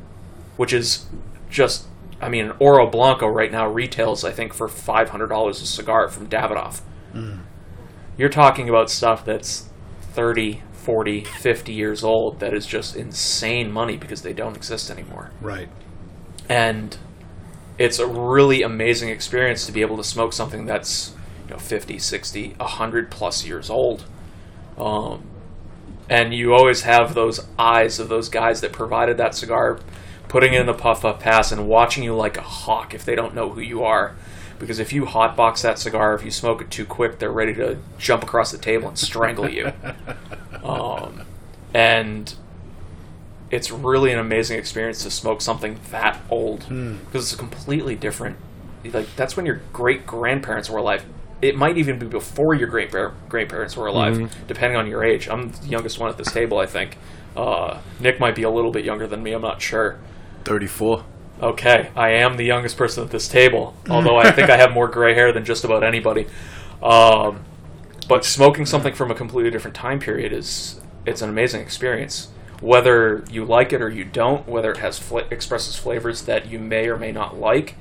which is just. I mean, an Oro Blanco right now retails, I think, for five hundred dollars a cigar from Davidoff. You're talking about stuff that's 30, 40, 50 years old that is just insane money because they don't exist anymore Right. and it's a really amazing experience to be able to smoke something that's you know 50 60 100 plus years old. Um, and you always have those eyes of those guys that provided that cigar putting in the puff puff pass and watching you like a hawk if they don't know who you are. Because if you hotbox that cigar if you smoke it too quick they're ready to jump across the table and strangle you. Um, and it's really an amazing experience to smoke something that old because it's a completely different. Like that's when your great grandparents were alive. It might even be before your great grandparents were alive depending on your age. I'm the youngest one at this table i think. Uh, nick might be a little bit younger than me i'm not sure. 34. Okay, I am the youngest person at this table, although I think I have more gray hair than just about anybody. Um, but smoking something from a completely different time period is it's an amazing experience. Whether you like it or you don't, whether it has expresses flavors that you may or may not like,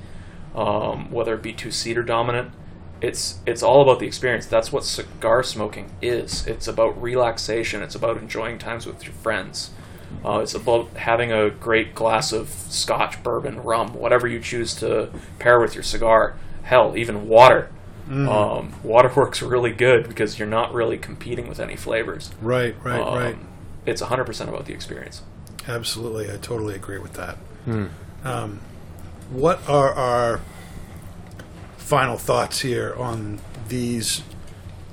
um, whether it be two cedar dominant, it's it's all about the experience. That's what cigar smoking is. It's about relaxation. It's about enjoying times with your friends. Uh, it's about having a great glass of scotch, bourbon, rum, whatever you choose to pair with your cigar. Hell, even water. Um, water works really good because you're not really competing with any flavors. Right, right, Um, right. It's 100% about the experience. Absolutely. I totally agree with that. Um, what are our final thoughts here on these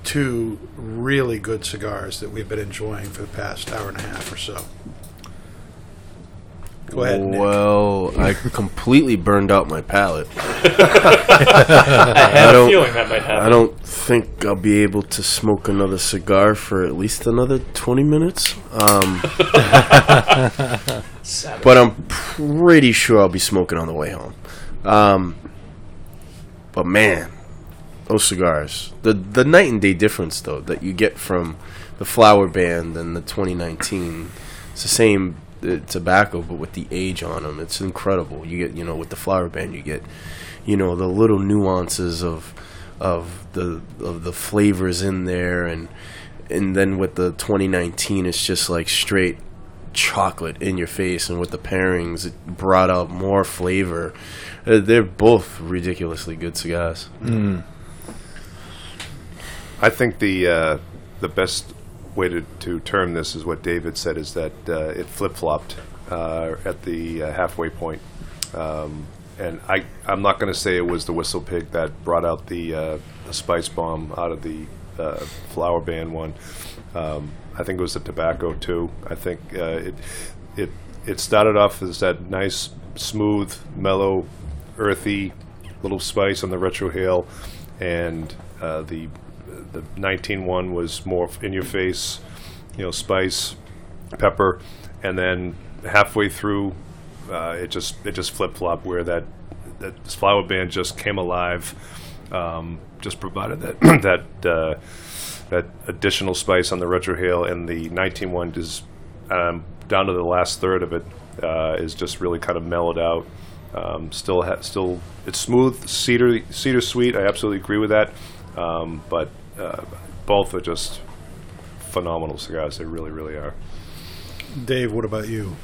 two really good cigars that we've been enjoying for the past hour and a half or so? Go ahead, Nick. Well, I completely burned out my palate. I had a don't- feeling that might happen. I don't think I'll be able to smoke another cigar for at least another 20 minutes. Um, but I'm pretty sure I'll be smoking on the way home. Um, but man, those cigars. The the night and day difference though that you get from the flower band and the 2019. It's the same uh, tobacco but with the age on them. It's incredible. You get, you know, with the flower band you get, you know, the little nuances of of the of the flavors in there and and then with the 2019 it's just like straight chocolate in your face and with the pairings it brought out more flavor. Uh, they're both ridiculously good cigars. I think the uh, the best way to, to term this is what David said is that uh, it flip flopped uh, at the uh, halfway point. Um, and I I'm not going to say it was the WhistlePig that brought out the, uh, the spice bomb out of the uh, flower band one. Um, I think it was the tobacco too. I think uh, it it it started off as that nice, smooth, mellow, earthy little spice on the retrohale, and uh, the the 19-1 was more in your face, you know, spice, pepper, and then halfway through, uh, it just it just flip flop where that that flower band just came alive, um, just provided that that uh, that additional spice on the retrohale, and the 19-1 is um, down to the last third of it uh, is just really kind of mellowed out. Um, still, ha- still, it's smooth, cedar, cedar sweet. I absolutely agree with that. Um, but uh, both are just phenomenal cigars. They really, really are. Dave, what about you?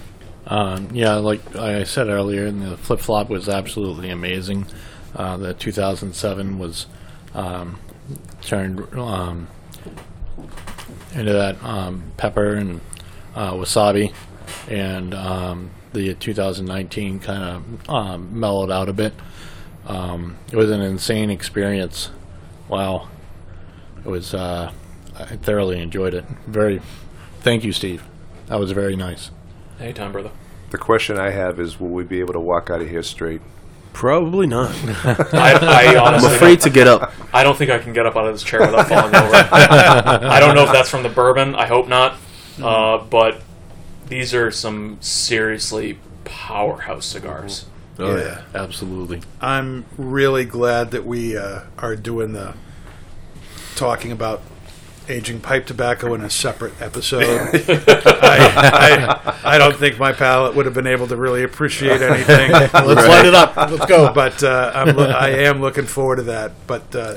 Um, yeah, like I said earlier, the flip flop was absolutely amazing. Uh, the 2007 was um, turned um, into that um, pepper and uh, wasabi, and um, the 2019 kind of um, mellowed out a bit. It was an insane experience. Wow, it was. Uh, I thoroughly enjoyed it. Very. Thank you, Steve. That was very nice. Anytime, brother. The question I have is, will we be able to walk out of here straight? Probably not. I, I I'm afraid to get up. I don't think I can get up out of this chair without falling over. I don't know if that's from the bourbon. I hope not. Uh, but these are some seriously powerhouse cigars. Oh Yeah. yeah, absolutely. I'm really glad that we uh, are doing the talking about aging pipe tobacco in a separate episode. I, I, I don't think my palate would have been able to really appreciate anything. Let's light it up. Let's go. but uh, I'm lo- I am looking forward to that. But uh,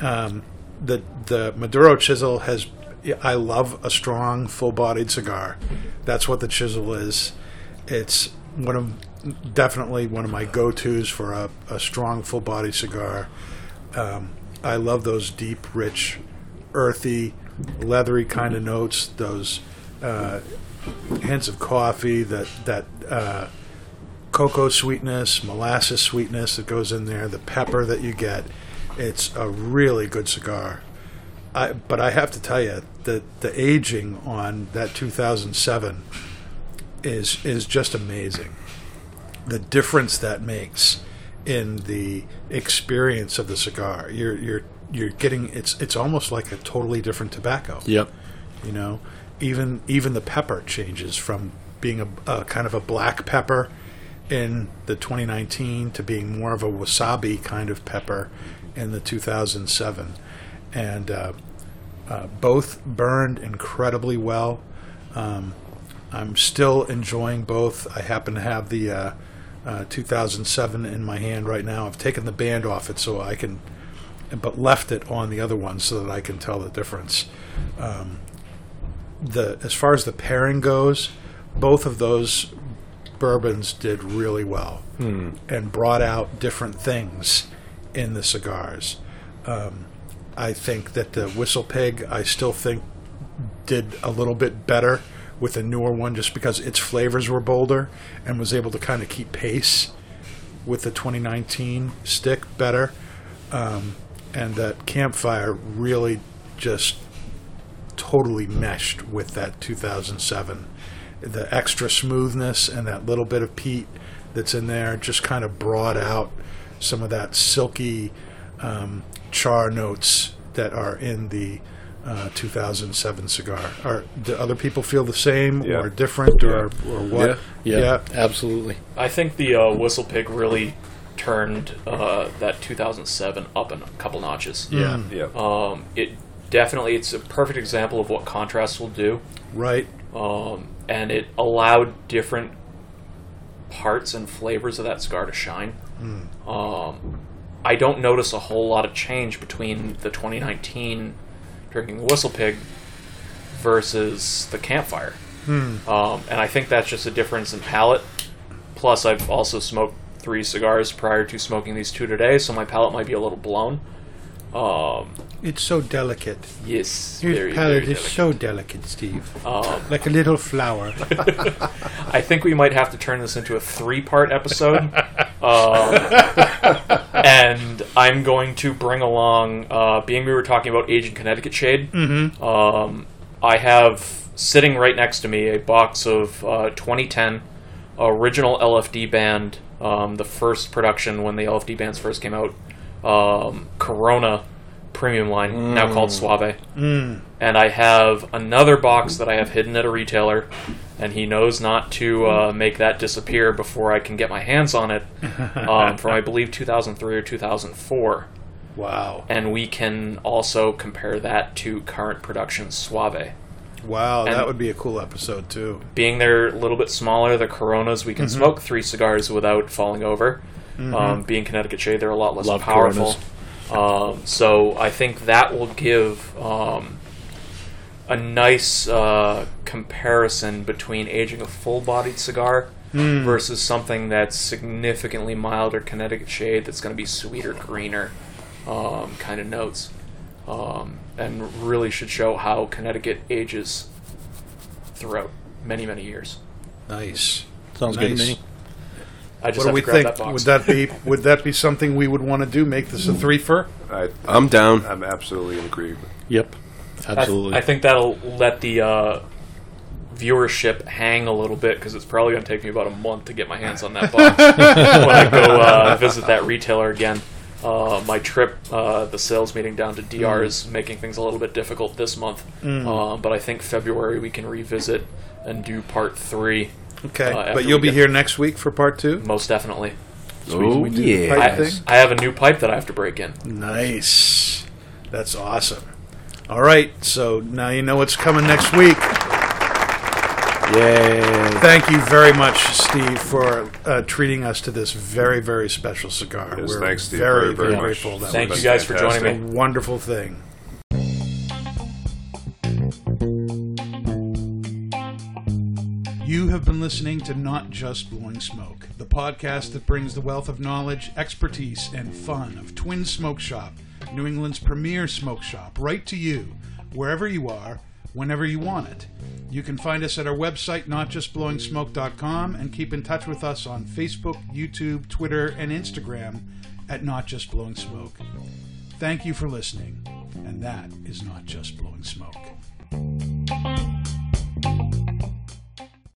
um, the the Maduro chisel has. I love a strong, full-bodied cigar. That's what the chisel is. It's one of definitely one of my go-tos for a, a strong, full-bodied cigar. Um, I love those deep, rich, earthy, leathery kind of notes. Those uh, hints of coffee. That that. Uh, cocoa sweetness, molasses sweetness that goes in there, the pepper that you get. It's a really good cigar. I, but I have to tell you that the aging on that 2007 is is just amazing. The difference that makes in the experience of the cigar. You're you're you're getting it's it's almost like a totally different tobacco. Yep. you know even even the pepper changes from being a, a kind of a black pepper in the 2019 to being more of a wasabi kind of pepper in the 2007 and uh, uh, both burned incredibly well. Um, i'm still enjoying both. I happen to have the uh, uh, 2007 in my hand right now. I've taken the band off it so i can but left it on the other one so that i can tell the difference um, the as far as the pairing goes, both of those bourbons did really well and brought out different things in the cigars. Um, I think that the WhistlePig, I still think, did a little bit better with the newer one, just because its flavors were bolder and was able to kind of keep pace with the 2019 stick better. Um, and that Campfire really just totally meshed with that 2007. The extra smoothness and that little bit of peat that's in there just kind of brought out some of that silky um, char notes that are in the uh, 2007 cigar. Are do other people feel the same Yeah. or different or, or what? Yeah. Yeah. Absolutely. I think the uh, WhistlePig really turned uh, that 2007 up a couple notches. yeah, Yeah. Um, it definitely it's a perfect example of what contrast will do, right. um, and it allowed different parts and flavors of that cigar to shine. Um, I don't notice a whole lot of change between the 2019 drinking the WhistlePig versus the Campfire, um, and I think that's just a difference in palate. Plus, I've also smoked three cigars prior to smoking these two today, so my palate might be a little blown. Um, It's so delicate. yes, Your very, palate very is so delicate, Steve. Um, Like a little flower. I think we might have to turn this into a three-part episode, um, and I'm going to bring along. Uh, being we were talking about aging Connecticut Shade, um, I have sitting right next to me a box of uh, 2010 original LFD band, um, the first production when the LFD bands first came out, um, Corona premium line, now called Suave. And I have another box that I have hidden at a retailer, and he knows not to uh, make that disappear before I can get my hands on it um, from, I believe, 2003 or 2004. wow. And we can also compare that to current production Suave. Wow, And- that would be a cool episode too. being they're a little bit smaller, the Coronas, we can Mm-hmm. smoke three cigars without falling over. Um, being Connecticut Shade, they're a lot less Love powerful. Um, so I think that will give um, a nice uh, comparison between aging a full-bodied cigar Hmm. versus something that's significantly milder Connecticut Shade that's going to be sweeter, greener um, kind of notes, um, and really should show how Connecticut ages throughout many many years. Nice. Sounds good to me. I just What do we think? that box. Would that be would that be something we would want to do? Make this a three for? I, I'm down. I'm absolutely in agreement. Yep. I th- Absolutely. I, think that'll let the uh, viewership hang a little bit because it's probably going to take me about a month to get my hands on that box when I go uh, visit that retailer again. Uh, my trip, uh, the sales meeting down to DR is making things a little bit difficult this month, uh, but I think February we can revisit and do part three. Okay, Uh, but you'll be here next week for part two. Most definitely. Oh we do yeah. pipe I, thing? I have a new pipe that I have to break in. Nice. That's awesome. All right, so now you know what's coming next week. Yay. Thank you very much, Steve, for uh, treating us to this very, very special cigar. Yes, We're thanks, Steve, very, very, very much. grateful. That Thank was you guys for joining a me. wonderful thing. You have been listening to Not Just Blowing Smoke, the podcast that brings the wealth of knowledge, expertise, and fun of Twins Smoke Shop, New England's premier smoke shop, right to you, wherever you are, whenever you want it. You can find us at our website, notjustblowingsmoke.com, and keep in touch with us on Facebook, YouTube, Twitter, and Instagram at Not Just Blowing Smoke. Thank you for listening, and that is Not Just Blowing Smoke.